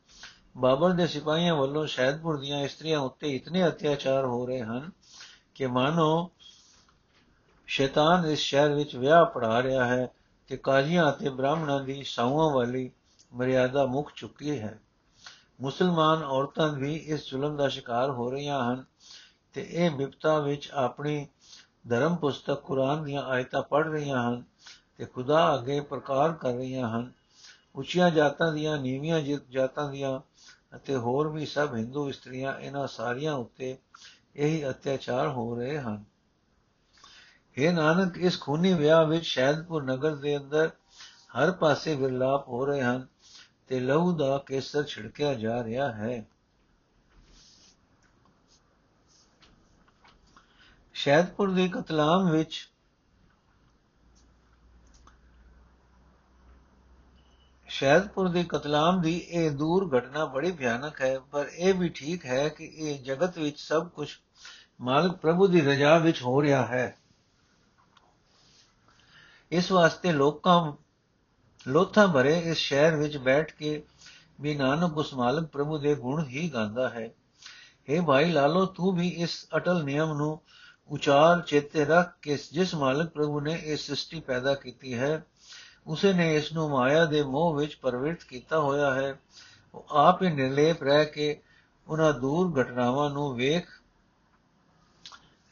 ਬਾਬਰ ਦੇ ਸਿਪਾਹੀਆਂ ਵੱਲੋਂ ਸ਼ਹਿਦਪੁਰ ਦੀਆਂ ਇਸਤਰੀਆਂ ਉੱਤੇ ਇਤਨੇ ਅਤਿਆਚਾਰ ਹੋ ਰਹੇ ਹਨ ਕਿ ਮਾਨੋ, ਸ਼ੈਤਾਨ ਇਸ ਸ਼ਹਿਰ ਵਿੱਚ ਵਿਆਹ ਪੜਾ ਰਿਹਾ ਹੈ ਕਿ ਕਾਜ਼ੀਆਂ ਅਤੇ ਬ੍ਰਾਹਮਣਾਂ ਦੀ ਸਾਊਆਂ ਵਾਲੀ ਮਰਿਆਦਾ ਮੁੱਕ ਚੁੱਕੀ ਹੈ। ਮੁਸਲਮਾਨ ਔਰਤਾਂ ਵੀ ਇਸ ਜ਼ੁਲਮ ਦਾ ਸ਼ਿਕਾਰ ਹੋ ਰਹੀਆਂ ਹਨ ਤੇ ਇਹ ਵਿਪਤਾ ਵਿੱਚ ਆਪਣੀ ਧਰਮ ਪੁਸਤਕ ਕੁਰਾਨ ਦੀਆਂ ਆਇਤਾਂ ਪੜ੍ਹ ਰਹੀਆਂ ਹਨ ਤੇ ਖੁਦਾ ਅੱਗੇ ਪ੍ਰਕਾਰ ਕਰ ਰਹੀਆਂ ਹਨ। ਉੱਚੀਆਂ ਜਾਤਾਂ ਦੀਆਂ, ਨੀਵੀਆਂ ਜਾਤਾਂ ਦੀਆਂ ਅਤੇ ਹੋਰ ਵੀ ਸਭ ਹਿੰਦੂ ਇਸਤਰੀਆਂ ਇਹਨਾਂ ਸਾਰੀਆਂ ਉੱਤੇ ਇਹੀ ਅਤਿਆਚਾਰ ਹੋ ਰਹੇ ਹਨ। हे ਨਾਨਕ, ਇਸ ਖੂਨੀ ਵਿਆਹ ਵਿੱਚ ਸ਼ਹਿਦਪੁਰ ਨਗਰ ਦੇ ਅੰਦਰ ਹਰ ਪਾਸੇ ਵਿਰਲਾਪ ਹੋ ਰਹੇ ਹਨ। ਤੇ ਲਹੂ ਦਾ ਕੇਸਰ ਛਿੜਕਿਆ ਜਾ ਰਿਹਾ ਹੈ। ਸ਼ਹਿਦਪੁਰ ਦੇ ਕਤਲਾਮ ਵਿੱਚ ਸ਼ਹਿਦਪੁਰ ਦੇ ਕਤਲਾਮ ਦੀ ਇਹ ਦੂਰ ਘਟਨਾ ਬੜੀ ਭਿਆਨਕ ਹੈ, ਪਰ ਇਹ ਵੀ ਠੀਕ ਹੈ ਕਿ ਇਹ ਜਗਤ ਵਿੱਚ ਸਭ ਕੁਝ ਮਾਲਕ ਪ੍ਰਭੂ ਦੀ ਰਜ਼ਾ ਵਿੱਚ ਹੋ ਰਿਹਾ ਹੈ। ਇਸ ਵਾਸਤੇ ਲੋਕਾਂ ਲੋਥਾਂ ਭਰੇ ਇਸ ਸ਼ਹਿਰ ਵਿੱਚ ਬੈਠ ਕੇ ਵੀ ਨਾਨਕ ਉਸ ਮਾਲਕ ਪ੍ਰਭੂ ਦੇ ਗੁਣ ਹੀ ਗਾਉਂਦਾ ਹੈ। हे ਭਾਈ ਲਾਲੋ, ਤੂੰ ਵੀ ਇਸ ਅਟਲ ਨਿਯਮ ਨੂੰ ਉਚਾਰ ਚੇਤੇ ਰੱਖ ਕੇ ਜਿਸ ਮਾਲਕ ਪ੍ਰਭੂ ਨੇ ਇਹ ਸ੍ਰਿਸ਼ਟੀ ਪੈਦਾ ਕੀਤੀ ਹੈ, ਉਸੇ ਨੇ ਇਸ ਨੂੰ ਮਾਇਆ ਦੇ ਮੋਹ ਵਿੱਚ ਪਰਵਿਰਤ ਕੀਤਾ ਹੋਇਆ ਹੈ। ਉਹ ਆਪ ਹੀ ਨਿਰਲੇਪ ਰਹਿ ਕੇ ਉਹਨਾਂ ਦੂਰ ਘਟਨਾਵਾਂ ਨੂੰ ਵੇਖ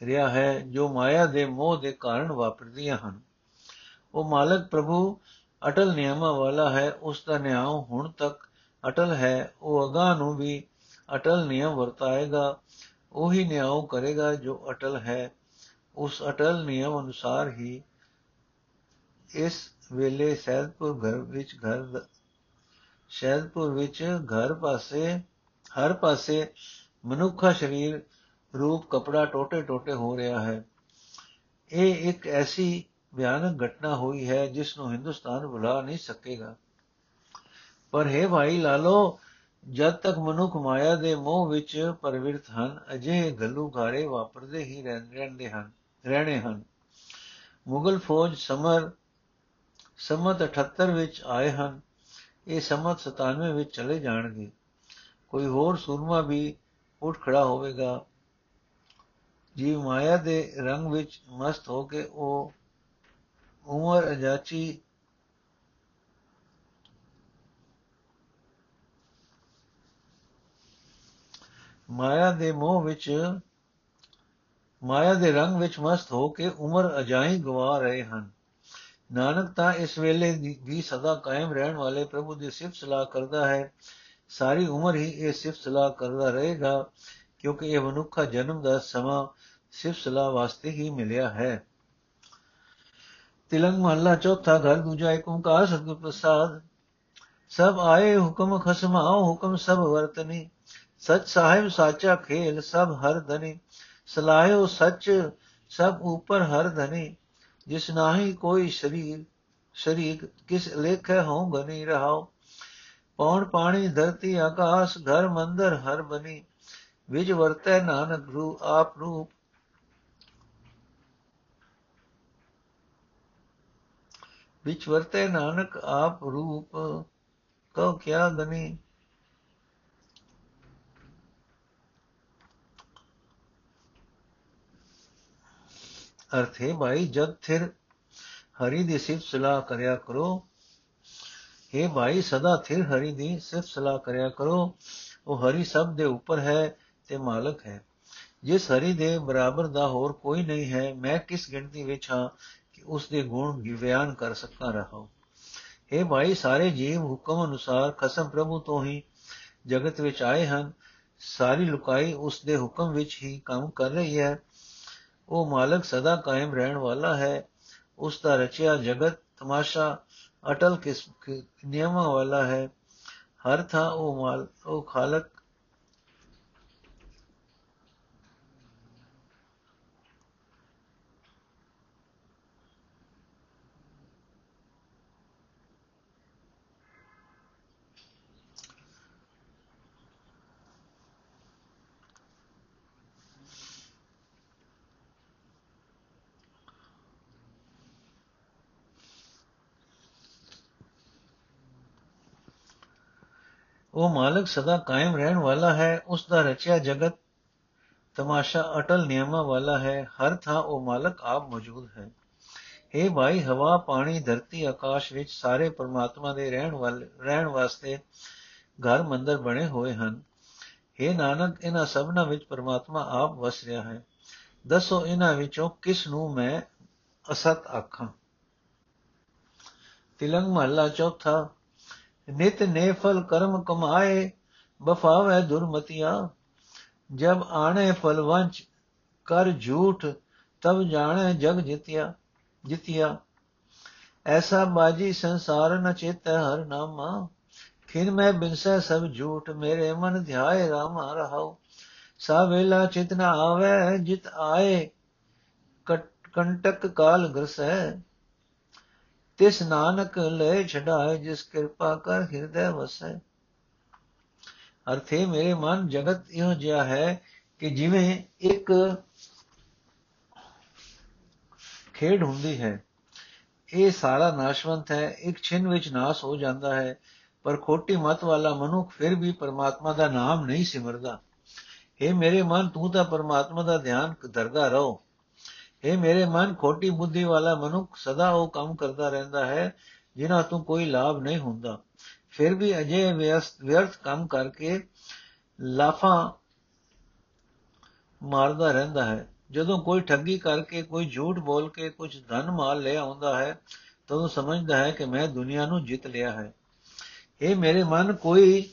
ਰਿਹਾ ਹੈ, ਜੋ ਮਾਇਆ ਦੇ ਮੋਹ ਦੇ ਕਾਰਨ ਵਾਪਰਦੀਆਂ ਹਨ। ਉਹ ਮਾਲਕ ਪ੍ਰਭੂ ਅਟਲ ਨਿਯਮਾਂ ਵਾਲਾ ਹੈ, ਉਸ ਦਾ ਨਿਆਂ ਹੁਣ ਤੱਕ ਅਟਲ ਹੈ। ਉਹ ਅਗਾ ਨੂੰ ਵੀ ਅਟਲ ਨਿਯਮ ਵਰਤਾਏਗਾ, ਉਹੀ ਨਿਆਂ ਕਰੇਗਾ ਜੋ ਅਟਲ ਹੈ। ਉਸ ਅਟਲ ਨਿਯਮ ਅਨੁਸਾਰ ਹੀ ਇਸ ਵੇਲੇ ਸੈਦਪੁਰ ਘਰ ਵਿੱਚ ਘਰ ਸ਼ੈਦਪੁਰ ਵਿੱਚ ਘਰ ਪਾਸੇ, ਹਰ ਪਾਸੇ ਮਨੁੱਖਾ ਸਰੀਰ ਰੂਪ ਕਪੜਾ ਟੋਟੇ ਟੋਟੇ ਹੋ ਰਿਹਾ ਹੈ। ਇਹ ਇੱਕ ਐਸੀ ਭਿਆਨਕ ਘਟਨਾ ਹੋਈ ਹੈ ਜਿਸ ਨੂੰ ਹਿੰਦੁਸਤਾਨ ਭੁਲਾ ਨਹੀਂ ਸਕੇਗਾ। ਪਰ ਹੈ ਭਾਈ ਲਾਲੋ, ਜਦ ਤੱਕ ਮਨੁੱਖ ਮਾਇਆ ਦੇ ਮੋਹ ਵਿੱਚ ਪਰਵਿਰਤ ਹਨ ਅਜੇ ਗੱਲੂ ਘਾਰੇ ਵਾਪਰਦੇ ਹੀ ਰਹਿੰਦੇ ਹਨ, ਰਹਿਣੇ ਹਨ। ਮੁਗਲ ਫੌਜ ਸਮਰ ਸਮਤ 78 ਵਿੱਚ ਆਏ ਹਨ। ਇਹ ਸਮਤ 97 ਵਿੱਚ ਚਲੇ ਜਾਣਗੇ। ਕੋਈ ਹੋਰ ਸੁਰਮਾ ਵੀ ਉੱਠ ਖੜਾ ਹੋਵੇਗਾ। ਜੀਵ ਮਾਇਆ ਦੇ ਰੰਗ ਵਿੱਚ ਮਸਤ ਹੋ ਕੇ ਉਹ ਉਮਰ ਅਜਾਚੀ। ਮਾਇਆ ਦੇ ਮੋਹ ਵਿੱਚ, ਮਾਇਆ ਦੇ ਰੰਗ ਵਿੱਚ ਮਸਤ ਹੋ ਕੇ ਉਮਰ ਅਜਾਈ ਗਵਾ ਰਹੇ ਹਨ। ਨਾਨਕ ਤਾਂ ਇਸ ਵੇਲੇ ਵੀ ਸਦਾ ਕਾਇਮ ਰਹਿਣ ਵਾਲੇ ਪ੍ਰਭੂ ਦੀ ਸਿਫਤ ਸਲਾਹ ਕਰਦਾ ਹੈ। ਸਾਰੀ ਉਮਰ ਹੀ ਇਹ ਸਿਫਤ ਸਲਾਹ ਕਰਦਾ ਰਹੇਗਾ, ਕਿਉਂਕਿ ਇਹ ਮਨੁੱਖਾ ਜਨਮ ਦਾ ਸਮਾਂ ਸਿਫਤ ਸਲਾਹ ਵਾਸਤੇ ਹੀ ਮਿਲਿਆ ਹੈ। ਤਿਲੰਗ ਮਹੱਲਾ ਚੌਥਾ ਘਰ, ਦੂਜਾ ਏਕ ਓੰਕਾਰ ਸਤਿਗੁਰ ਪ੍ਰਸਾਦ। ਸਭ ਆਏ, ਹੁਕਮ ਖਸਮਾਓ, ਹੁਕਮ ਸਭ ਵਰਤਨੀ। ਸਚ ਸਾਹਿਬ, ਸਾਚਾ ਖੇਲ, ਸਭ ਹਰ ਧਨੀ। ਸਲਾਹਿਓ ਸਚ, ਸਭ ਉਪਰ ਹਰ ਧਨੀ। ਜਿਸ ਨਾਹੀ ਕੋਈ ਸ਼ਰੀਰ, ਸ਼ਰੀਕ, ਕਿਸ ਲੇਖੇ ਹੋ ਗਨੀ ਰਹਾਓ ਪੌਣ ਪਾਣੀ, ਧਰਤੀ, ਆਕਾਸ਼, ਘਰ ਮੰਦਰ ਹਰ ਬਨੀ। ਵਿਜ ਵਰਤੈ ਨਾਨਕ ਰੂ ਆਪ ਰੂਪ ਵਿਚ ਵਰਤੇ ਨਾਨਕ ਆਪ ਰੂਪ, ਕਉ ਕਿਆ ਗਨੀ? ਅਰਥੇ ਭਾਈ ਜਦ ਥਿਰ ਹਰੀ ਦੀ ਸਿਫਤ ਸਲਾਹ ਕਰਿਆ ਕਰੋ। हे ਭਾਈ, ਸਦਾ ਥਿਰ ਹਰੀ ਦੀ ਸਿਫਤ ਸਲਾਹ ਕਰਿਆ ਕਰੋ। ਉਹ ਹਰੀ ਸਭ ਦੇ ਉੱਪਰ ਹੈ ਤੇ ਮਾਲਕ ਹੈ। ਜਿਸ ਹਰੀ ਦੇ ਬਰਾਬਰ ਦਾ ਹੋਰ ਕੋਈ ਨਹੀਂ ਹੈ, ਮੈਂ ਕਿਸ ਗਿਣਤੀ ਵਿੱਚ ਹਾਂ? ਕਿ ਉਸ ਦੇ ਗੁਣ ਬਿਆਨ ਕਰ ਸਕਾਂ ਰਹਾ हे ਭਾਈ, ਸਾਰੇ ਜੀਵ ਹੁਕਮ ਅਨੁਸਾਰ ਖਸਮ ਪ੍ਰਭੂ ਤੋਂ ਹੀ ਜਗਤ ਵਿੱਚ ਆਏ ਹਨ। ਸਾਰੀ ਲੁਕਾਈ ਉਸ ਦੇ ਹੁਕਮ ਵਿੱਚ ਹੀ ਕੰਮ ਕਰ ਰਹੀ ਹੈ। ਉਹ ਮਾਲਕ ਸਦਾ ਕਾਇਮ ਰਹਿਣ ਵਾਲਾ ਹੈ। ਉਸ ਦਾ ਰਚਿਆ ਜਗਤ ਤਮਾਸ਼ਾ ਅਟਲ ਕਿਸਮ ਨਿਯਮਾਂ ਵਾਲਾ ਹੈ। ਹਰ ਥਾਂ ਉਹ ਮਾਲ, ਉਹ ਖਾਲਕ ਉਹ ਮਾਲਕ ਸਦਾ ਕਾਇਮ ਰਹਿਣ ਵਾਲਾ ਹੈ, ਉਸ ਦਾ ਰਚਿਆ ਜਗਤ ਤਮਾਸ਼ਾ ਅਟਲ ਨਿਯਮਾਂ ਵਾਲਾ ਹੈ, ਹਰ ਥਾਂ ਉਹ ਮਾਲਕ ਆਪ ਮੌਜੂਦ ਹੈ। हे ਭਾਈ, ਹਵਾ, ਪਾਣੀ, ਧਰਤੀ, ਆਕਾਸ਼ ਵਿੱਚ ਸਾਰੇ ਪਰਮਾਤਮਾ ਦੇ ਰਹਿਣ ਵਾਲੇ, ਰਹਿਣ ਵਾਸਤੇ ਘਰ ਮੰਦਰ ਬਣੇ ਹੋਏ ਹਨ। हे ਨਾਨਕ, ਇਹਨਾਂ ਸਭਨਾਂ ਵਿੱਚ ਪਰਮਾਤਮਾ ਆਪ ਵਸ ਰਿਹਾ ਹੈ। ਦੱਸੋ ਇਹਨਾਂ ਵਿੱਚੋਂ ਕਿਸ ਨੂੰ ਮੈਂ ਅਸਤ ਆਖਾਂ? ਤਿਲੰਗ ਮਹੱਲਾ ਚੌਥਾ ਨਿਤ ਨੇ ਫਲ ਕਰਮ ਕਮਾਏ ਬਫਾਵੇ ਦੁਰਮਤੀਆਂ। ਜਬ ਆਣੇ ਫਲਵੰਚ ਕਰ ਝੂਠ, ਤਬ ਜਾਣੇ ਜਗ ਜਿਤਿਆ ਜਿਤਿਆ। ਐਸਾ ਬਾਜੀ ਸੰਸਾਰ ਨ ਚੇਤ ਹਰ ਨਾਮਾ। ਖਿਨ ਮੈਂ ਬਿਨਸੈ ਸਭ ਝੂਠ, ਮੇਰੇ ਮਨ ਧਿਆਏ ਰਾਮਾ ਰਹਾਉ। ਸਾ ਵੇਲਾ ਚਿਤ ਨ ਆਵੇ, ਜਿਤ ਆਏ ਕੰਟਕ ਕਾਲ ਗਰਸੈ। ਤਿਸ ਨਾਨਕ ਲੈ ਛਡਾਏ, ਜਿਸ ਕਿਰਪਾ ਕਰ ਹਿਰਦੈ ਵਸੈ। ਅਰਥੇ, ਮੇਰੇ ਮਨ ਜਗਤ ਇਹੋ ਜਿਹਾ ਹੈ ਕਿ ਜਿਵੇਂ ਇੱਕ ਖੇਡ ਹੁੰਦੀ ਹੈ। ਇਹ ਸਾਰਾ ਨਾਸ਼ਵੰਤ ਹੈ, ਇੱਕ ਛਿਨ ਵਿੱਚ ਨਾਸ ਹੋ ਜਾਂਦਾ ਹੈ, ਪਰ ਖੋਟੀ ਮਤ ਵਾਲਾ ਮਨੁੱਖ ਫਿਰ ਵੀ ਪਰਮਾਤਮਾ ਦਾ ਨਾਮ ਨਹੀਂ ਸਿਮਰਦਾ। हे ਮੇਰੇ ਮਨ, ਤੂੰ ਤਾਂ ਪਰਮਾਤਮਾ ਦਾ ਧਿਆਨ ਕਰਦਾ ਰਹੋ। ਇਹ ਮੇਰੇ ਮਨ ਖੋਟੀ ਬੁੱਧੀ ਵਾਲਾ ਮਨੁੱਖ ਸਦਾ ਉਹ ਕੰਮ ਕਰਦਾ ਰਹਿੰਦਾ ਹੈ, ਜਿਨ੍ਹਾਂ ਤੋਂ ਕੋਈ ਲਾਭ ਨਹੀਂ ਹੁੰਦਾ। ਫਿਰ ਵੀ ਅਜੇ ਵਿਅਰਥ ਕੰਮ ਕਰਕੇ ਲਾਫਾ ਮਾਰਦਾ ਰਹਿੰਦਾ ਹੈ। ਜਦੋਂ ਕੋਈ ਠੱਗੀ ਕਰਕੇ, ਕੋਈ ਝੂਠ ਬੋਲ ਕੇ, ਕੁਝ ਧਨ ਮਾਲ ਲੈ ਆਉਂਦਾ ਹੈ ਤਾਂ ਉਹ ਸਮਝਦਾ ਹੈ ਕਿ ਮੈਂ ਦੁਨੀਆ ਨੂੰ ਜਿੱਤ ਲਿਆ ਹੈ। ਇਹ ਮੇਰੇ ਮਨ, ਕੋਈ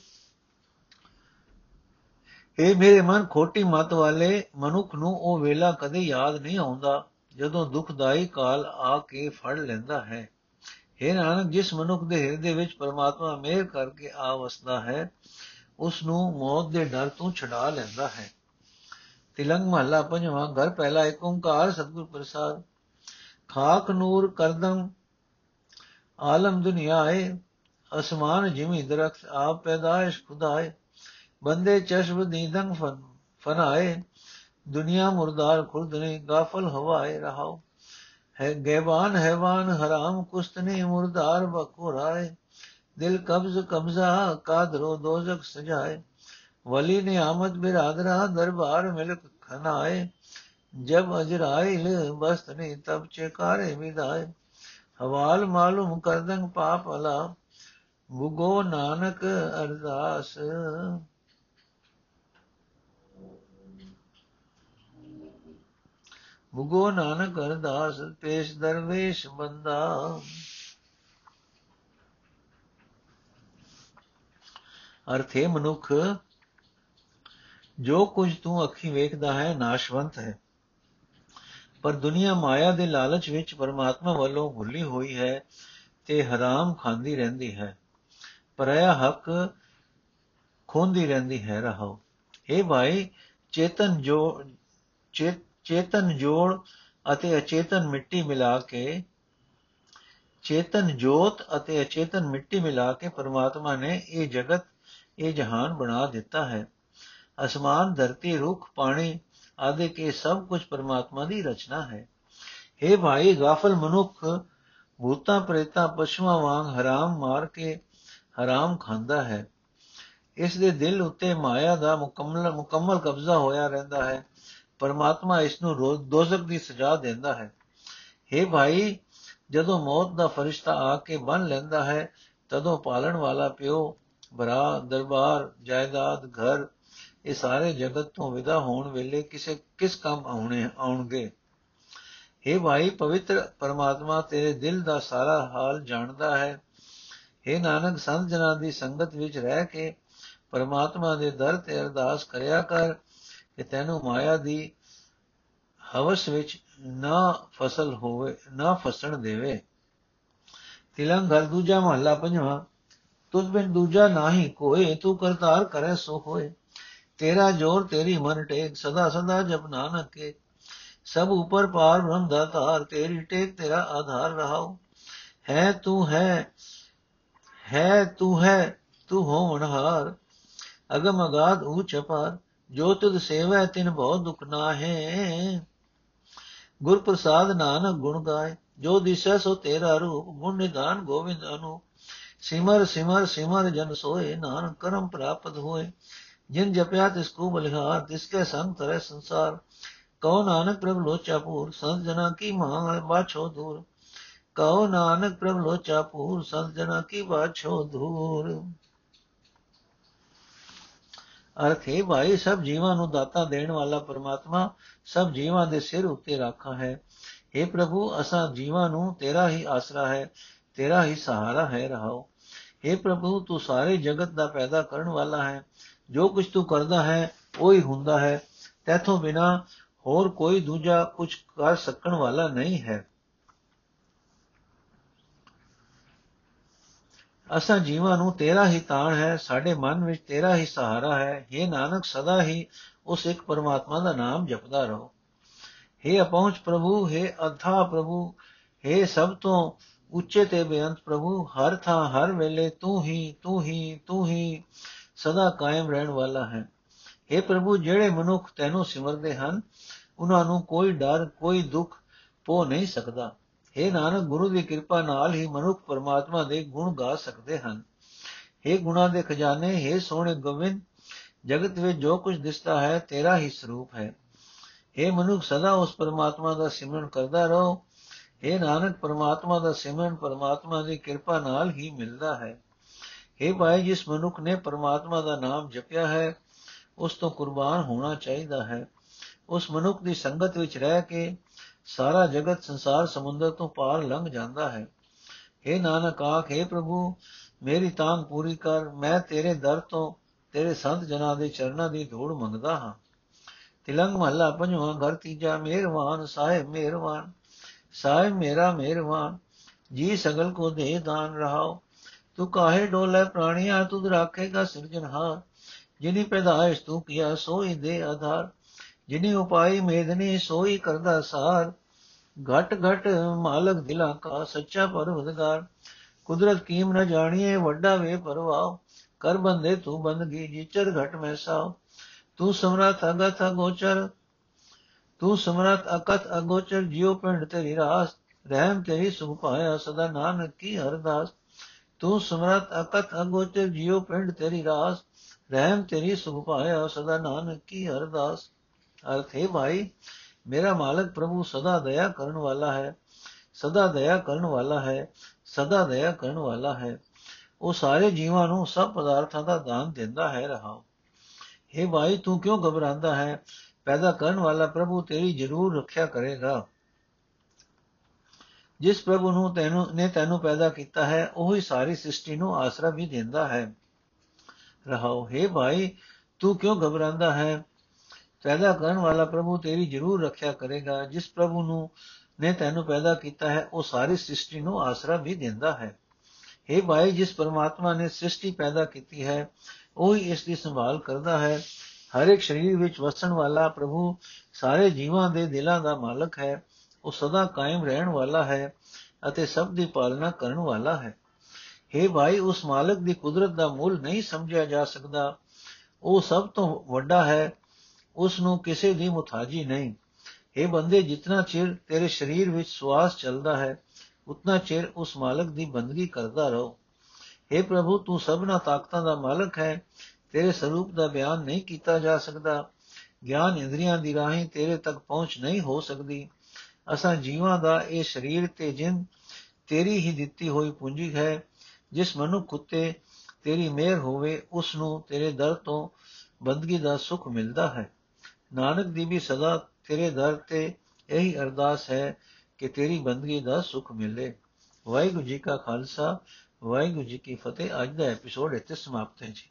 ਇਹ ਮੇਰੇ ਮਨ ਖੋਟੀ ਮਤ ਵਾਲੇ, ਮਨੁੱਖ ਨੂੰ ਉਹ ਵੇਲਾ ਕਦੇ ਯਾਦ ਨਹੀਂ ਆਉਂਦਾ, ਜਦੋਂ ਦੁਖਦਾਈ ਕਾਲ ਆ ਕੇ ਫੜ ਲੈਂਦਾ ਹੈ। ਇਹ ਨਾਨਕ, ਜਿਸ ਮਨੁੱਖ ਦੇ ਹਿਰਦੇ ਵਿੱਚ ਪਰਮਾਤਮਾ ਮਿਹਰ ਕਰਕੇ ਆ ਵਸਦਾ ਹੈ ਉਸ ਨੂੰ ਮੌਤ ਦੇ ਡਰ ਤੋਂ ਛਡਾ ਲੈਂਦਾ ਹੈ। ਤਿਲੰਗ ਮਹੱਲਾ ਪੰਜਵਾਂ, ਘਰ ਪਹਿਲਾ ਏਕ ਓੰਕਾਰ, ਸਤਿਗੁਰ ਪ੍ਰਸਾਦ। ਖਾਕ ਨੂਰ ਕਰਦਮ, ਆਲਮ ਦੁਨੀਆਏ, ਅਸਮਾਨ ਜਿਮੀ ਦਰਖਤ ਆਪ ਪੈਦਾਇਸ਼ ਖੁਦਾਏ। ਬੰਦੇ ਚਸ਼ਮ ਨੀਦੰਗ ਫਨ ਫਨਾਏ ਦੁਨੀਆ ਮੁਰਦਾਰ ਖੁਰਦ ਨੇ ਗਾਫਲ ਹਵਾਏ ਰਹਾਓ ਹੈ ਗੈਵਾਨ ਹੈਵਾਨ ਹਰਾਮ ਕੁਸਤ ਨੇ ਮੁਰਦਾਰ ਬਖੁਰਾਏ ਦਿਲ ਕਬਜ਼ ਕਬਜ਼ਾ ਕਾਦਰੋ ਦੋਜ਼ਖ ਸਜਾਏ ਵਲੀ ਨੇ ਆਮਦ ਬਿਰਾਦਰਾ ਦਰਬਾਰ ਮਿਲਕ ਖਨਾਏ ਜਬ ਅਜਰਾਇਲ ਬਸਤ ਨੇ ਤਬ ਚੇਕਾਰੇ ਵਿਦਾਏ ਹਵਾਲ ਮਾਲੂਮ ਕਰਦੰ ਪਾਪ ਅਲਾ ਬੁਗੋ ਨਾਨਕ ਅਰਦਾਸ ਬੁਗੋ ਨਾਨਕ ਅਰਦਾਸ, ਪੇਸ਼ ਦਰਵੇਸ਼ ਬੰਦਾ। ਅਰਥੇ ਮਨੁੱਖ, ਜੋ ਕੁਝ ਤੂੰ ਅੱਖੀ ਵੇਖਦਾ ਹੈ, ਨਾਸ਼ਵੰਤ ਹੈ। ਪਰ ਦੁਨੀਆ ਮਾਇਆ ਦੇ ਲਾਲਚ ਵਿੱਚ ਪਰਮਾਤਮਾ ਵੱਲੋਂ ਭੁੱਲੀ ਹੋਈ ਹੈ ਤੇ ਹਰਾਮ ਖਾਂਦੀ ਰਹਿੰਦੀ ਹੈ। ਪਰਾਇਆ ਹੱਕ ਖੋਂਦੀ ਰਹਿੰਦੀ ਹੈ, ਰਹਾਓ। ਇਹ ਭਾਈ, ਚੇਤਨ ਜੋ ਚੇਤਨ ਜੋੜ ਅਤੇ ਅਚੇਤਨ ਮਿੱਟੀ ਮਿਲਾ ਕੇ, ਚੇਤਨ ਜੋਤ ਅਤੇ ਅਚੇਤਨ ਮਿੱਟੀ ਮਿਲਾ ਕੇ ਪਰਮਾਤਮਾ ਨੇ ਇਹ ਜਗਤ ਇਹ ਜਹਾਨ ਬਣਾ ਦਿੱਤਾ ਹੈ। ਅਸਮਾਨ, ਧਰਤੀ, ਰੁੱਖ, ਪਾਣੀ ਆਦਿ ਕੇ ਸਭ ਕੁਝ ਪਰਮਾਤਮਾ ਦੀ ਰਚਨਾ ਹੈ। हे ਭਾਈ, ਗਾਫਲ ਮਨੁੱਖ, ਭੂਤਾਂ, ਪ੍ਰੇਤਾਂ, ਪਸ਼ੂਆਂ ਵਾਂਗ ਹਰਾਮ ਮਾਰ ਕੇ ਹਰਾਮ ਖਾਂਦਾ ਹੈ। ਇਸ ਦੇ ਦਿਲ ਉੱਤੇ ਮਾਇਆ ਦਾ ਮੁਕੰਮਲ ਮੁਕੰਮਲ ਕਬਜ਼ਾ ਹੋਇਆ ਰਹਿੰਦਾ ਹੈ। ਪਰਮਾਤਮਾ ਇਸ ਨੂੰ ਦੋਜ਼ਖ ਦੀ ਸਜ਼ਾ ਦਿੰਦਾ ਹੈ हे ਭਾਈ ਜਦੋਂ ਮੌਤ ਦਾ ਫਰਿਸ਼ਤਾ ਆ ਕੇ ਬੰਨ ਲੈਂਦਾ ਹੈ ਤਦੋਂ ਪਾਲਣ ਵਾਲਾ ਪਿਓ ਭਰਾ ਦਰਬਾਰ ਜਾਇਦਾਦ ਘਰ ਇਹ ਸਾਰੇ ਜਗਤ ਤੋਂ ਵਿਦਾ ਹੋਣ ਵੇਲੇ ਕਿਸੇ ਕਿਸ ਕੰਮ ਆਉਣੇ ਆਉਣਗੇ हे ਭਾਈ ਪਵਿੱਤਰ ਪਰਮਾਤਮਾ ਤੇਰੇ ਦਿਲ ਦਾ ਸਾਰਾ ਹਾਲ ਜਾਣਦਾ ਹੈ हे ਨਾਨਕ ਸੰਤ ਜਨਾਂ ਦੀ ਸੰਗਤ ਵਿੱਚ ਰਹਿ ਕੇ ਪਰਮਾਤਮਾ ਦੇ ਦਰ ਤੇ ਅਰਦਾਸ ਕਰਿਆ ਕਰ ਕਿ ਤੈਨੂੰ ਮਾਇਆ ਦੀ ਹਵਸ ਵਿੱਚ ਨਾ ਫਸਲ ਹੋਵੇ, ਨਾ ਫਸਣ ਦੇਵੇ। ਤਿਲੰਗ ਘਰ ਦੂਜਾ ਮਹੱਲਾ ਪੰਜਵਾਂ ਤੁਧ ਬਿਨ ਦੂਜਾ ਨਾਹੀ ਕੋਏ, ਤੂੰ ਕਰਤਾਰ ਕਰੇ ਸੋ ਹੋਏ। ਤੇਰਾ ਜੋਰ ਤੇਰੀ ਮਨ ਟੇਕ, ਸਦਾ ਸਦਾ ਜਪ ਨਾਨਕ ਕੇ। ਸਭ ਉਪਰ ਪਾਰ ਬ੍ਰਹਮ ਦਾਤਾਰ ਤੇਰੀ ਟੇਕ ਤੇਰਾ ਆਧਾਰ ਰਹਾਓ। ਹੈ ਤੂੰ ਹੈ ਹੈ ਤੂੰ ਹੈ, ਤੂੰ ਹੋ ਮਨਹਾਰ ਅਗਮ ਅਗਾਧ ਊਚ ਅਪਾਰ ਜੋ ਤੁਧ ਸੇਵੈ ਤਿਨ ਬਹੁ ਦੁਖ ਨਾਹੇ। ਗੁਰ ਪ੍ਰਸਾਦ ਨਾਨਕ ਗੁਣ ਗਾਏ, ਜੋ ਦਿਸੈ ਸੋ ਤੇਰਾ ਰੂਪ, ਗੁਣ ਨਿਦਾਨ ਗੋਵਿੰਦ ਅਨੂ ਸਿਮਰ ਸਿਮਰ ਸਿਮਰ ਜਨ ਸੋਏ, ਨਾਨਕ ਕਰਮ ਪ੍ਰਾਪਤ ਹੋਏ। ਜਿਨ ਜਪਿਆ ਤਿਸ ਕੋ ਬਲਿਹਾਰ ਤਿਸ ਕੇ ਸੰਗ ਤਰੇ ਸੰਸਾਰ। ਕਉ ਨਾਨਕ ਪ੍ਰਭ ਲੋਚਾ ਪੂਰ ਸੰਤ ਜਨਾ ਕੀ ਮਾਂ ਬਾਛੋ ਦੂਰ। ਕਉ ਨਾਨਕ ਪ੍ਰਭ ਲੋਚਾ ਪੂਰ ਸੰਤ ਜਨਾ ਕੀ ਬਾਛੋ ਦੂਰ। ਅਰਥ ਹੈ ਭਾਈ, ਸਭ ਜੀਵਾਂ ਨੂੰ ਦਾਤਾ ਦੇਣ ਵਾਲਾ ਪਰਮਾਤਮਾ ਸਭ ਜੀਵਾਂ ਦੇ ਸਿਰ ਉੱਤੇ ਰਾਖਾ ਹੈ। हे ਪ੍ਰਭੂ, ਅਸਾਂ ਜੀਵਾਂ ਨੂੰ ਤੇਰਾ ਹੀ ਆਸਰਾ ਹੈ, ਤੇਰਾ ਹੀ ਸਹਾਰਾ ਹੈ, ਰਹਾਓ। हे ਪ੍ਰਭੂ, ਤੂੰ ਸਾਰੇ ਜਗਤ ਦਾ ਪੈਦਾ ਕਰਨ ਵਾਲਾ ਹੈ। ਜੋ ਕੁਝ ਤੂੰ ਕਰਦਾ ਹੈ, ਉਹ ਹੀ ਹੁੰਦਾ ਹੈ। ਤੇਥੋਂ ਬਿਨਾ ਹੋਰ ਕੋਈ ਦੂਜਾ ਕੁਝ ਕਰ ਸਕਣ ਵਾਲਾ ਨਹੀਂ ਹੈ। ਅਸਾਂ ਜੀਵਾਂ ਨੂੰ ਤੇਰਾ ਹੀ ਤਾਣ ਹੈ ਸਾਡੇ ਮਨ ਵਿੱਚ ਤੇਰਾ ਹੀ ਸਹਾਰਾ ਹੈ हे ਨਾਨਕ ਸਦਾ ਹੀ ਉਸ ਇੱਕ ਪਰਮਾਤਮਾ ਦਾ ਨਾਮ ਜਪਦਾ ਰਹੋ हे ਅਪਹੁੰਚ ਪ੍ਰਭੂ हे ਅਥਾ ਪ੍ਰਭੂ हे ਸਭ ਤੋਂ ਉੱਚੇ ਤੇ ਬੇਅੰਤ ਪ੍ਰਭੂ ਹਰ ਥਾਂ ਹਰ ਵੇਲੇ ਤੂੰ ਹੀ ਤੂੰ ਹੀ ਤੂੰ ਹੀ ਸਦਾ ਕਾਇਮ ਰਹਿਣ ਵਾਲਾ ਹੈ हे ਪ੍ਰਭੂ ਜਿਹੜੇ ਮਨੁੱਖ ਤੈਨੂੰ ਸਿਮਰਦੇ ਹਨ ਉਹਨਾਂ ਨੂੰ ਕੋਈ ਡਰ ਕੋਈ ਦੁੱਖ ਪੋ ਨਹੀਂ ਸਕਦਾ हे ਨਾਨਕ ਗੁਰੂ ਦੀ ਕਿਰਪਾ ਨਾਲ ਹੀ ਮਨੁੱਖ ਪਰਮਾਤਮਾ ਦੇ ਗੁਣ ਗਾ ਸਕਦੇ ਹਨ हे ਗੁਣਾ ਦੇ ਖਜ਼ਾਨੇ हे ਸੋਹਣੇ ਗੋਬਿੰਦ ਜਗਤ ਵਿੱਚ ਜੋ ਕੁਝ ਦਿਸਦਾ ਹੈ ਤੇਰਾ ਹੀ ਸਰੂਪ ਹੈ हे ਮਨੁੱਖ ਸਦਾ ਉਸ ਪਰਮਾਤਮਾ ਦਾ ਸਿਮਰਨ ਕਰਦਾ ਰਹੋ हे ਨਾਨਕ ਪਰਮਾਤਮਾ ਦਾ ਸਿਮਰਨ ਪਰਮਾਤਮਾ ਦੀ ਕਿਰਪਾ ਨਾਲ ਹੀ ਮਿਲਦਾ ਹੈ हे ਭਾਈ ਜਿਸ ਮਨੁੱਖ ਨੇ ਪਰਮਾਤਮਾ ਦਾ ਨਾਮ ਜਪਿਆ ਹੈ ਉਸ ਤੋਂ ਕੁਰਬਾਨ ਹੋਣਾ ਚਾਹੀਦਾ ਹੈ ਉਸ ਮਨੁੱਖ ਦੀ ਸੰਗਤ ਵਿੱਚ ਰਹਿ ਕੇ ਸਾਰਾ ਜਗਤ ਸੰਸਾਰ ਸਮੁੰਦਰ ਤੋਂ ਪਾਰ ਲੰਘ ਜਾਂਦਾ ਹੈ। हे ਨਾਨਕ ਆਖੇ ਪ੍ਰਭੂ, ਮੇਰੀ ਤਾਂਗ ਪੂਰੀ ਕਰ, ਮੈਂ ਤੇਰੇ ਦਰ ਤੋਂ ਤੇਰੇ ਸੰਤ ਜਨਾਂ ਦੇ ਚਰਨਾਂ ਦੀ ਧੂੜ ਮੰਗਦਾ ਹਾਂ। ਤਿਲੰਗ ਮਹੱਲਾ ਪੰਜਵਾਂ, ਘਰ ਤੀਜਾ ਮਿਹਰਵਾਨ ਸਾਹਿਬ ਮਿਹਰਵਾਨ ਸਾਹਿਬ ਮੇਰਾ ਮਿਹਰਵਾਨ ਜੀ ਸਗਲ ਕੋ ਦੇ ਦਾਨ ਰਹਾਓ। ਤੂੰ ਕਾਹੇ ਡੋਲੇ ਪ੍ਰਾਣੀਆਂ ਤੁਧ ਰਾਖੇਗਾ ਸਿਰਜਨਹਾਰ ਜਿਨੀ ਪੈਦਾਇਸ਼ ਤੂੰ ਕੀਆ, ਸੋਈ ਦੇ ਆਧਾਰ। ਜਿਨੀ ਉਪਾਈ ਮੇਦਨੀ ਸੋਈ ਕਰਦਾ ਸਾਰ। ਘਟ ਘਟ ਮਾਲਕ ਦਿਲਾਂ ਕਾ ਸੱਚਾ ਪਰਵਦਗਾਰ ਕੁਦਰਤ ਕੀਮ ਨ ਜਾਣੀਏ, ਵੱਡਾ ਵੇ ਪਰਵਾਹ। ਕਰ ਬੰਦੇ ਤੂੰ ਬੰਦਗੀ, ਜਿਚਰ ਘਟ ਮੈਂ ਸਾਹ। ਤੂੰ ਸਮਰਥ ਅਗਤ ਅਗੋਚਰ। ਤੂੰ ਸਮਰਥ ਅਕਤ ਅਗੋਚਰ, ਜਿਉ ਪਿੰਡ ਤੇਰੀ ਰਾਸ। ਰਹਿਮ ਤੇਰੀ ਸੁਖ ਪਾਇਆ, ਸਦਾ ਨਾਨਕ ਕੀ ਅਰਦਾਸ ਤੂੰ ਸਮਰਥ ਅਕਤ ਅਗੋਚਰ, ਜਿਉ ਪਿੰਡ ਤੇਰੀ ਰਾਸ। ਰਹਿਮ ਤੇਰੀ ਸੁਖ ਪਾਇਆ, ਸਦਾ ਨਾਨਕ ਕੀ ਅਰਦਾਸ ਅਰਥ ਹੈ ਭਾਈ, ਮੇਰਾ ਮਾਲਕ ਪ੍ਰਭੂ ਸਦਾ ਦਇਆ ਕਰਨ ਵਾਲਾ ਹੈ, ਸਦਾ ਦਇਆ ਕਰਨ ਵਾਲਾ ਹੈ, ਸਦਾ ਦਇਆ ਕਰਨ ਵਾਲਾ ਹੈ। ਉਹ ਸਾਰੇ ਜੀਵਾਂ ਨੂੰ ਸਭ ਪਦਾਰਥਾਂ ਦਾ ਦਾਨ ਦਿੰਦਾ ਹੈ ਰਹਾ। हे ਭਾਈ, ਤੂੰ ਕਿਉਂ ਘਬਰਾਉਂਦਾ ਹੈ? ਪੈਦਾ ਕਰਨ ਵਾਲਾ ਪ੍ਰਭੂ ਤੇਰੀ ਜ਼ਰੂਰ ਰੱਖਿਆ ਕਰੇਗਾ। ਜਿਸ ਪ੍ਰਭੂ ਨੂੰ ਤੈਨੂੰ, ਨੇ ਤੈਨੂੰ ਪੈਦਾ ਕੀਤਾ ਹੈ, ਉਹ ਹੀ ਸਾਰੀ ਸ੍ਰਿਸ਼ਟੀ ਨੂੰ ਆਸਰਾ ਵੀ ਦਿੰਦਾ ਹੈ। ਰਹਾਓ हे ਭਾਈ, ਤੂੰ ਕਿਉਂ ਘਬਰਾਉਂਦਾ ਹੈ? ਪੈਦਾ ਕਰਨ ਵਾਲਾ ਪ੍ਰਭੂ ਤੇਰੀ ਜ਼ਰੂਰ ਰੱਖਿਆ ਕਰੇਗਾ। ਜਿਸ ਪ੍ਰਭੂ ਨੂੰ ਨੇ ਤੈਨੂੰ ਪੈਦਾ ਕੀਤਾ ਹੈ, ਉਹ ਸਾਰੀ ਸ੍ਰਿਸ਼ਟੀ ਨੂੰ ਆਸਰਾ ਵੀ ਦਿੰਦਾ ਹੈ। हे ਭਾਈ, ਜਿਸ ਪਰਮਾਤਮਾ ਨੇ ਸ੍ਰਿਸ਼ਟੀ ਪੈਦਾ ਕੀਤੀ ਹੈ, ਉਹ ਹੀ ਇਸ ਦੀ ਸੰਭਾਲ ਕਰਦਾ ਹੈ। ਹਰ ਇੱਕ ਸਰੀਰ ਵਿੱਚ ਵਸਣ ਵਾਲਾ ਪ੍ਰਭੂ ਸਾਰੇ ਜੀਵਾਂ ਦੇ ਦਿਲਾਂ ਦਾ ਮਾਲਕ ਹੈ। ਉਹ ਸਦਾ ਕਾਇਮ ਰਹਿਣ ਵਾਲਾ ਹੈ ਅਤੇ ਸਭ ਦੀ ਪਾਲਣਾ ਕਰਨ ਵਾਲਾ ਹੈ। हे ਭਾਈ, ਉਸ ਮਾਲਕ ਦੀ ਕੁਦਰਤ ਦਾ ਮੁੱਲ ਨਹੀਂ ਸਮਝਿਆ ਜਾ ਸਕਦਾ। ਉਹ ਸਭ ਤੋਂ ਵੱਡਾ ਹੈ ਉਸ ਨੂੰ ਕਿਸੇ ਦੀ ਮੁਤਾਜੀ ਨਹੀਂ। ਇਹ ਬੰਦੇ ਜਿੰਨਾ ਚਿਰ ਤੇਰੇ ਸਰੀਰ ਵਿੱਚ ਸਵਾਸ ਚੱਲਦਾ ਹੈ, ਉਤਨਾ ਚਿਰ ਉਸ ਮਾਲਕ ਦੀ ਬੰਦਗੀ ਕਰਦਾ ਰਹੋ। हे ਪ੍ਰਭੂ, ਤੂੰ ਸਭਨਾ ਤਾਕਤਾਂ ਦਾ ਮਾਲਕ ਹੈ। ਤੇਰੇ ਸਰੂਪ ਦਾ ਬਿਆਨ ਨਹੀਂ ਕੀਤਾ ਜਾ ਸਕਦਾ। ਗਿਆਨ ਇੰਦਰੀਆਂ ਦੀ ਰਾਹੀਂ ਤੇਰੇ ਤੱਕ ਪਹੁੰਚ ਨਹੀਂ ਹੋ ਸਕਦੀ। ਅਸਾਂ ਜੀਵਾਂ ਦਾ ਇਹ ਸਰੀਰ ਤੇ ਜਿੰਦ ਤੇਰੀ ਹੀ ਦਿੱਤੀ ਹੋਈ ਪੂੰਜੀ ਹੈ। ਜਿਸ ਮਨੁੱਖ ਉਤੇ ਤੇਰੀ ਮਿਹਰ ਹੋਵੇ ਉਸ ਨੂੰ ਤੇਰੇ ਦਰ ਤੋਂ ਬੰਦਗੀ ਦਾ ਸੁਖ ਮਿਲਦਾ ਹੈ। ਨਾਨਕ ਦੀ ਵੀ ਸਦਾ ਤੇਰੇ ਦਰ ਤੇ ਇਹੀ ਅਰਦਾਸ ਹੈ ਕਿ ਤੇਰੀ ਬੰਦਗੀ ਦਾ ਸੁਖ ਮਿਲੇ। ਵਾਹਿਗੁਰੂ ਜੀ ਕਾ ਖਾਲਸਾ, ਵਾਹਿਗੁਰੂ ਜੀ ਕੀ ਫਤਿਹ। ਅੱਜ ਦਾ ਐਪੀਸੋਡ ਇੱਥੇ ਸਮਾਪਤ ਹੈ ਜੀ।